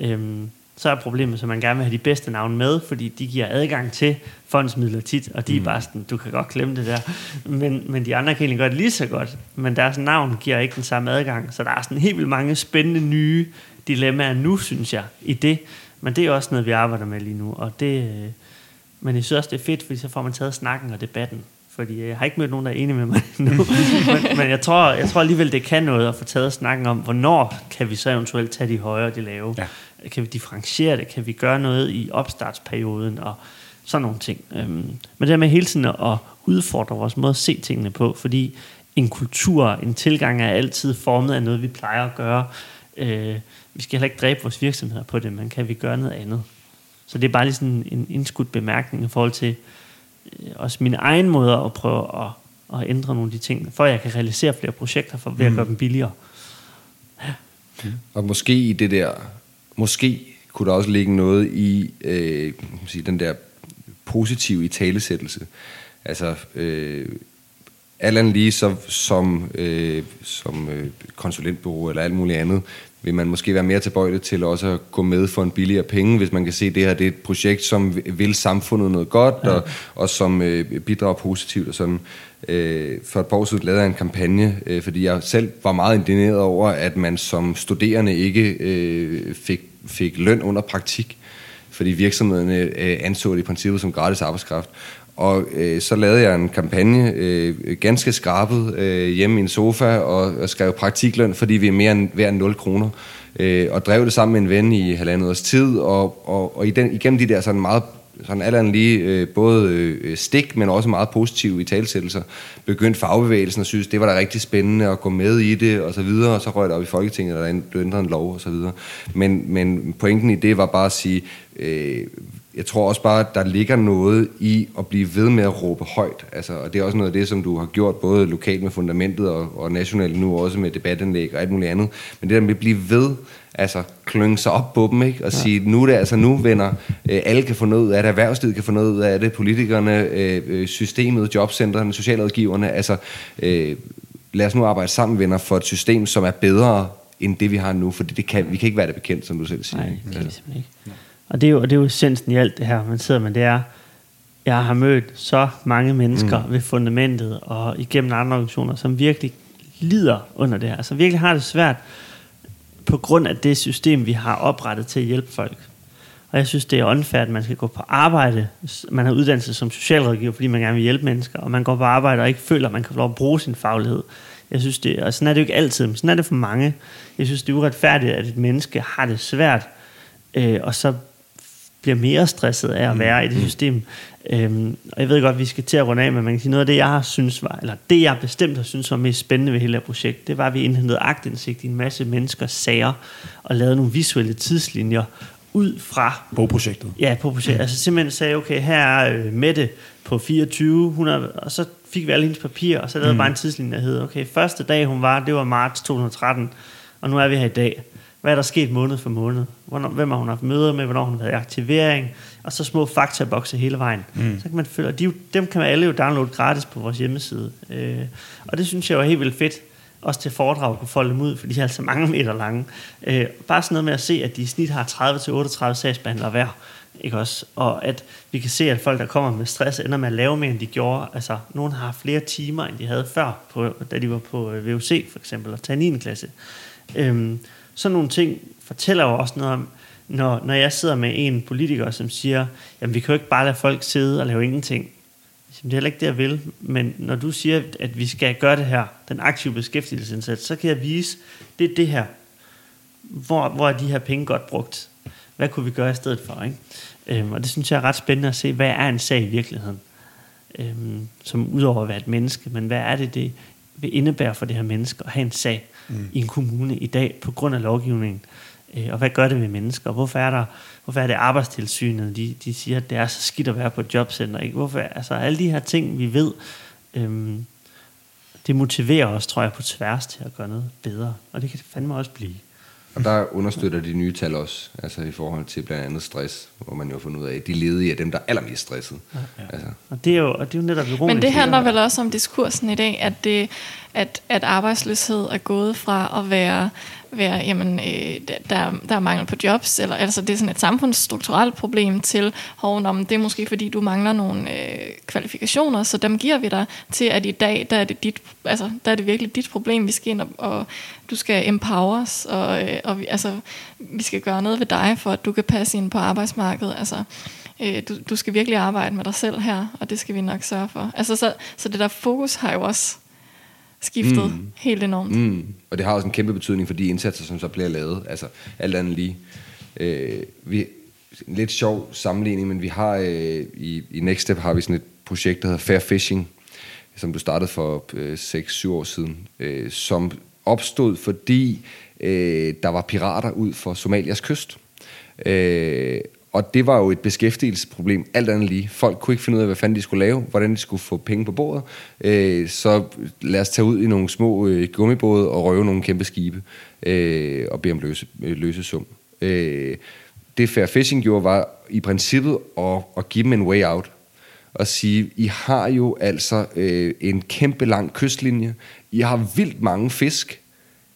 Øhm, så er problemet, at man gerne vil have de bedste navne med, fordi de giver adgang til fondsmidler tit, og de mm. er bare sådan, du kan godt klemme det der. Men, men de andre kan egentlig det lige så godt, men deres navn giver ikke den samme adgang. Så der er sådan helt vildt mange spændende nye dilemmaer nu, synes jeg, i det. Men det er også noget, vi arbejder med lige nu, og det, øh, men jeg synes også, det er fedt, fordi så får man taget snakken og debatten. Fordi jeg har ikke mødt nogen, der er enige med mig [LAUGHS] nu. men, men jeg, tror, jeg tror alligevel, det kan noget at få taget snakken om, hvornår kan vi så eventuelt tage de høje og de lave. Ja. Kan vi differentiere det? Kan vi gøre noget i opstartsperioden? Og sådan nogle ting. Øhm, men det er med hele tiden at udfordre vores måde at se tingene på, fordi en kultur, en tilgang er altid formet af noget, vi plejer at gøre. Øh, vi skal heller ikke dræbe vores virksomheder på det, men kan vi gøre noget andet? Så det er bare lige sådan en indskudt bemærkning i forhold til øh, også mine egne måder at prøve at, at ændre nogle af de ting, for at jeg kan realisere flere projekter, for ved at mm. gøre dem billigere. Ja. Og måske i det der, måske kunne der også ligge noget i øh, sige, den der positive i talesættelse. Altså, øh, alt andet lige så, som, øh, som øh, konsulentbureau eller alt muligt andet, vil man måske være mere tilbøjelig til også at gå med for en billigere penge, hvis man kan se, at det her det er et projekt, som vil samfundet noget godt, ja. og, og som øh, bidrager positivt. Og sådan. Øh, for et par år siden lavede jeg en kampagne, øh, fordi jeg selv var meget indigneret over, at man som studerende ikke øh, fik, fik løn under praktik fordi virksomhederne øh, anså det i princippet som gratis arbejdskraft. Og øh, så lavede jeg en kampagne, øh, ganske skrabet, øh, hjemme i en sofa, og, og skrev praktikløn, fordi vi er mere end hver 0 kroner. Øh, og drev det sammen med en ven i halvandet års tid, og, og, og i den, igennem de der sådan meget sådan alt lige øh, både øh, stik, men også meget positive i talsættelser, begyndte fagbevægelsen og synes, det var da rigtig spændende at gå med i det, og så videre, og så røg det op i Folketinget, og der blev ændret en lov, og så videre. Men, men pointen i det var bare at sige, øh, jeg tror også bare, at der ligger noget i at blive ved med at råbe højt. Altså, og det er også noget af det, som du har gjort både lokalt med fundamentet og, og nationalt nu også med debatanlæg og alt muligt andet. Men det der med at blive ved, altså klynge sig op på dem, ikke? og ja. sige, nu er det altså nu, venner, øh, alle kan få noget ud af det, erhvervslivet kan få noget ud af det, politikerne, øh, øh systemet, jobcentrene, socialrådgiverne, altså øh, lad os nu arbejde sammen, venner, for et system, som er bedre end det, vi har nu, for det kan, vi kan ikke være det bekendt, som du selv siger. Nej, det kan vi simpelthen ikke. Og det er jo, og det er jo essensen i alt det her, man sidder med, det er, jeg har mødt så mange mennesker mm. ved fundamentet og igennem andre organisationer, som virkelig lider under det her. Altså virkelig har det svært på grund af det system, vi har oprettet til at hjælpe folk. Og jeg synes, det er unfair, at man skal gå på arbejde. Man har uddannelse som socialrådgiver, fordi man gerne vil hjælpe mennesker. Og man går på arbejde og ikke føler, at man kan få lov at bruge sin faglighed. Jeg synes, det, og sådan er det jo ikke altid, men sådan er det for mange. Jeg synes, det er uretfærdigt, at et menneske har det svært, øh, og så bliver mere stresset af at være mm. i det mm. system. Øhm, og jeg ved godt, at vi skal til at runde af, men man kan sige, noget af det, jeg har synes var, eller det jeg bestemt har synes var mest spændende ved hele det projekt, det var, at vi indhentede agtindsigt i en masse menneskers sager, og lavede nogle visuelle tidslinjer ud fra... På projektet? Ja, på projektet. Altså simpelthen sagde, okay, her er øh, Mette på 24, 100, og så fik vi alle hendes papir, og så lavede mm. bare en tidslinje, der hed, okay, første dag hun var, det var marts 2013, og nu er vi her i dag hvad er der sket måned for måned? Hvornår, hvem har hun haft møder med? Hvornår hun har været i aktivering? Og så små faktabokse hele vejen. Mm. Så kan man følge, og de, dem kan man alle jo downloade gratis på vores hjemmeside. Øh, og det synes jeg var helt vildt fedt. Også til foredrag kunne folde dem ud, for de er altså mange meter lange. Øh, bare sådan noget med at se, at de i snit har 30-38 sagsbehandlere hver. Ikke også? Og at vi kan se, at folk, der kommer med stress, ender med at lave mere, end de gjorde. Altså, nogen har flere timer, end de havde før, på, da de var på øh, VUC for eksempel, og tage 9. klasse. Øhm, sådan nogle ting fortæller jo også noget om, når, når jeg sidder med en politiker, som siger, jamen vi kan jo ikke bare lade folk sidde og lave ingenting. Det er heller ikke det, jeg vil. Men når du siger, at vi skal gøre det her, den aktive beskæftigelsesindsats, så kan jeg vise, det er det her. Hvor, hvor er de her penge godt brugt? Hvad kunne vi gøre i stedet for? Ikke? Øhm, og det synes jeg er ret spændende at se, hvad er en sag i virkeligheden? Øhm, som udover at være et menneske, men hvad er det, det vil indebære for det her menneske at have en sag? Mm. i en kommune i dag på grund af lovgivningen. Øh, og hvad gør det med mennesker? Hvorfor er, der, hvorfor er det arbejdstilsynet, de, de siger, at det er så skidt at være på et jobcenter? Ikke? Hvorfor, altså alle de her ting, vi ved, øhm, det motiverer os, tror jeg, på tværs til at gøre noget bedre. Og det kan det fandme også blive. Og der understøtter de nye tal også, altså i forhold til blandt andet stress, hvor man jo har fundet ud af, at de ledige er dem, der er allermest stresset. Ja. Altså. Og det er jo, og det er jo netop ironisk. Men det handler vel også om diskursen i dag, at, det, at, at arbejdsløshed er gået fra at være være, jamen, øh, der, der er mangel på jobs, eller altså det er sådan et samfundsstrukturelt problem til, hov, om det er måske fordi, du mangler nogle øh, kvalifikationer, så dem giver vi dig til, at i dag, der er det, dit, altså, der er det virkelig dit problem, vi skal ind og, og du skal empowers, og, øh, og vi, altså, vi skal gøre noget ved dig, for at du kan passe ind på arbejdsmarkedet, altså, øh, du, du skal virkelig arbejde med dig selv her, og det skal vi nok sørge for. Altså, så, så det der fokus har jo også skiftet mm. helt enormt. Mm. Og det har også en kæmpe betydning for de indsatser, som så bliver lavet. Altså alt andet lige. Øh, vi, en lidt sjov sammenligning, men vi har øh, i, i Next Step har vi sådan et projekt, der hedder Fair Fishing, som du startede for øh, 6-7 år siden, øh, som opstod, fordi øh, der var pirater ud for Somalias kyst. Øh, og det var jo et beskæftigelsesproblem, alt andet lige. Folk kunne ikke finde ud af, hvad fanden de skulle lave, hvordan de skulle få penge på bordet. Øh, så lad os tage ud i nogle små øh, gummibåde og røve nogle kæmpe skibe øh, og bede om løse, øh, løsesum. Øh, det Fair Fishing gjorde, var i princippet at, at give dem en way out. Og sige, I har jo altså øh, en kæmpe lang kystlinje. I har vildt mange fisk.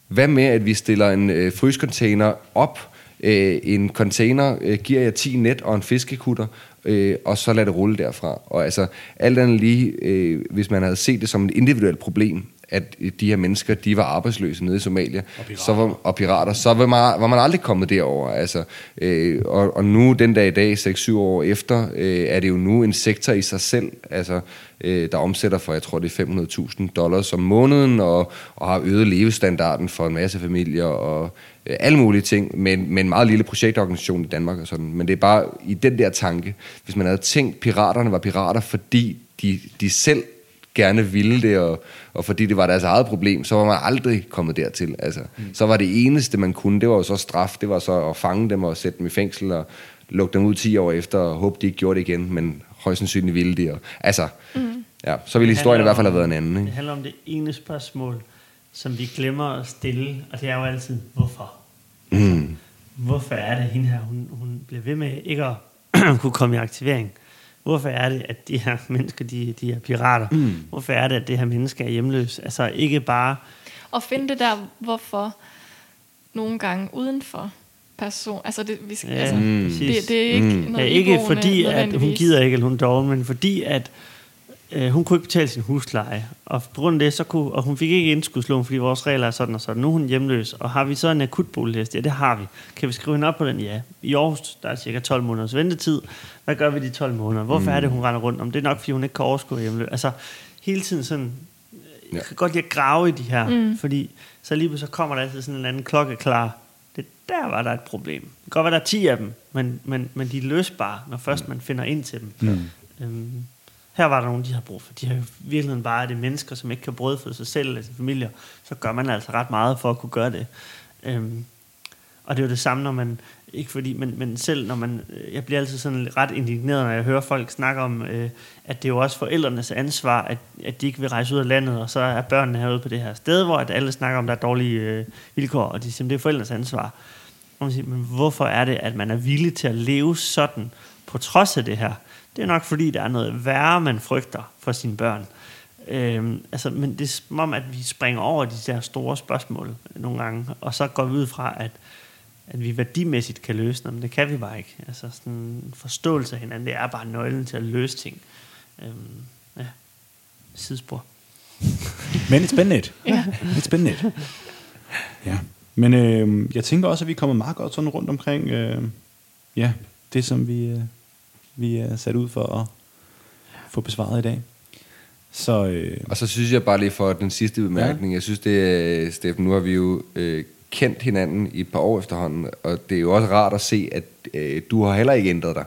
Hvad med, at vi stiller en øh, fryscontainer op, øh, en container, øh, giver jeg 10 net og en fiskekutter, øh, og så lad det rulle derfra. Og altså, alt andet lige, øh, hvis man havde set det som et individuelt problem, at de her mennesker, de var arbejdsløse nede i Somalia, og pirater, så var, og pirater, så var man, var man aldrig kommet derover. Altså, øh, og, og nu, den dag i dag, 6-7 år efter, øh, er det jo nu en sektor i sig selv, altså, øh, der omsætter for, jeg tror, det er 500.000 dollars om måneden, og, og har øget levestandarden for en masse familier, og øh, alle mulige ting, med, med en meget lille projektorganisation i Danmark og sådan. Men det er bare i den der tanke, hvis man havde tænkt, piraterne var pirater, fordi de, de selv gerne ville det, og, og fordi det var deres eget problem, så var man aldrig kommet dertil. Altså, mm. Så var det eneste, man kunne, det var jo så straf, det var så at fange dem og sætte dem i fængsel og lukke dem ud 10 år efter og håbe, de ikke gjorde det igen, men højst sandsynligt ville de. Og, altså, mm. ja, så ville historien i hvert fald have været en anden. Ikke? Det handler om det ene spørgsmål, som vi glemmer at stille, og det er jo altid, hvorfor? Mm. Hvorfor er det, hende her, hun, hun bliver ved med ikke at [CLEARS THROAT] kunne komme i aktivering? Hvorfor er det, at de her mennesker, de, de er pirater? Mm. Hvorfor er det, at det her menneske er hjemløs? Altså ikke bare... Og finde det der, hvorfor nogle gange uden for person. Altså, det, vi skal, ja, altså, mm. det, det er ikke mm. noget ja, Ikke fordi, at hun gider ikke, eller hun dårlig, men fordi, at øh, hun kunne ikke betale sin husleje, og på grund af det, så kunne, og hun fik ikke indskudslån, fordi vores regler er sådan og sådan. Nu er hun hjemløs, og har vi så en akutboligliste? Ja, det har vi. Kan vi skrive hende op på den? Ja. I Aarhus, der er cirka 12 måneders ventetid. Hvad gør vi de 12 måneder? Hvorfor mm. er det, hun render rundt om? Det er nok, fordi hun ikke kan overskue hjemløs. Altså, hele tiden sådan, jeg kan godt lide at grave i de her, mm. fordi så lige så kommer der altid sådan en anden klokkeklar, det der var der et problem. Det kan godt være, der er 10 af dem, men, men, men de er løsbare, når først man finder ind til dem. Mm. Øhm, her var der nogen, de har brug for. De har jo virkelig bare det mennesker, som ikke kan brødføde sig selv eller sin familie. Så gør man altså ret meget for at kunne gøre det. Øhm, og det er jo det samme, når man, ikke fordi, men, men selv når man, øh, jeg bliver altid sådan ret indigneret, når jeg hører folk snakke om, øh, at det er jo også forældrenes ansvar, at, at de ikke vil rejse ud af landet, og så er børnene herude på det her sted, hvor at alle snakker om, at der er dårlige øh, vilkår, og de siger, det er forældrenes ansvar. Og man siger, men hvorfor er det, at man er villig til at leve sådan, på trods af det her? Det er nok fordi, der er noget værre, man frygter for sine børn. Øhm, altså, men det er som om, at vi springer over de der store spørgsmål nogle gange, og så går vi ud fra, at, at vi værdimæssigt kan løse dem, men det kan vi bare ikke. Altså sådan en forståelse af hinanden, det er bare nøglen til at løse ting. Øhm, ja, sidespor. [LAUGHS] Men it's been it. Ja. Been it. Ja. Men øh, jeg tænker også, at vi kommer meget godt sådan rundt omkring øh, ja, det, som vi, øh, vi er sat ud for at få besvaret i dag. Så, øh, og så synes jeg bare lige for den sidste bemærkning, ja. jeg synes det er, Steffen, nu har vi jo øh, kendt hinanden i et par år efterhånden, og det er jo også rart at se, at øh, du har heller ikke ændret dig.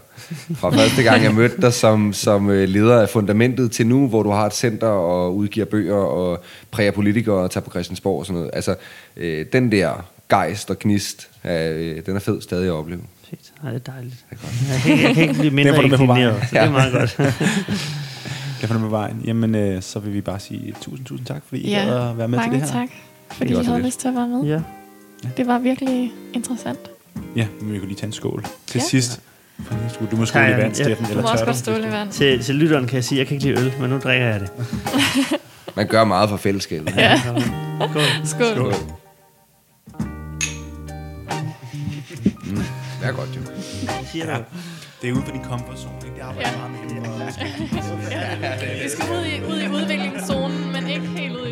Fra [LAUGHS] første gang jeg mødte dig som, som øh, leder af Fundamentet til nu, hvor du har et center og udgiver bøger og præger politikere og tager på Christiansborg og sådan noget. Altså, øh, den der gejst og gnist. Øh, den er fed stadig at opleve. Fedt. Ej, det er dejligt. Jeg kan, jeg kan ikke blive mindre vejen. inclineret, så det er meget godt. Jeg [LAUGHS] får det med vejen. Jamen, øh, så vil vi bare sige tusind, tusind tak, fordi I Ja, gad at være med Mange til det her. tak, fordi Det I havde lidt. lyst til at være med. ja. Det var virkelig interessant. Ja, men vi kan lige tage en skål til Ja. sidst. Du må skåle Ja, i vand. Steffen, Du eller må også godt ståle i vand. Til, til lytteren kan jeg sige, at jeg kan ikke lide øl, men nu drikker jeg det. [LAUGHS] Man gør meget for fællesskabet. Ja, [LAUGHS] Skål. skål. Skål. Det er godt, jo. ja. Det er ude på din komfortzone. Det arbejder ja. meget med. Ja. ja. Vi skal ud i, ud i udviklingszonen, men ikke helt ud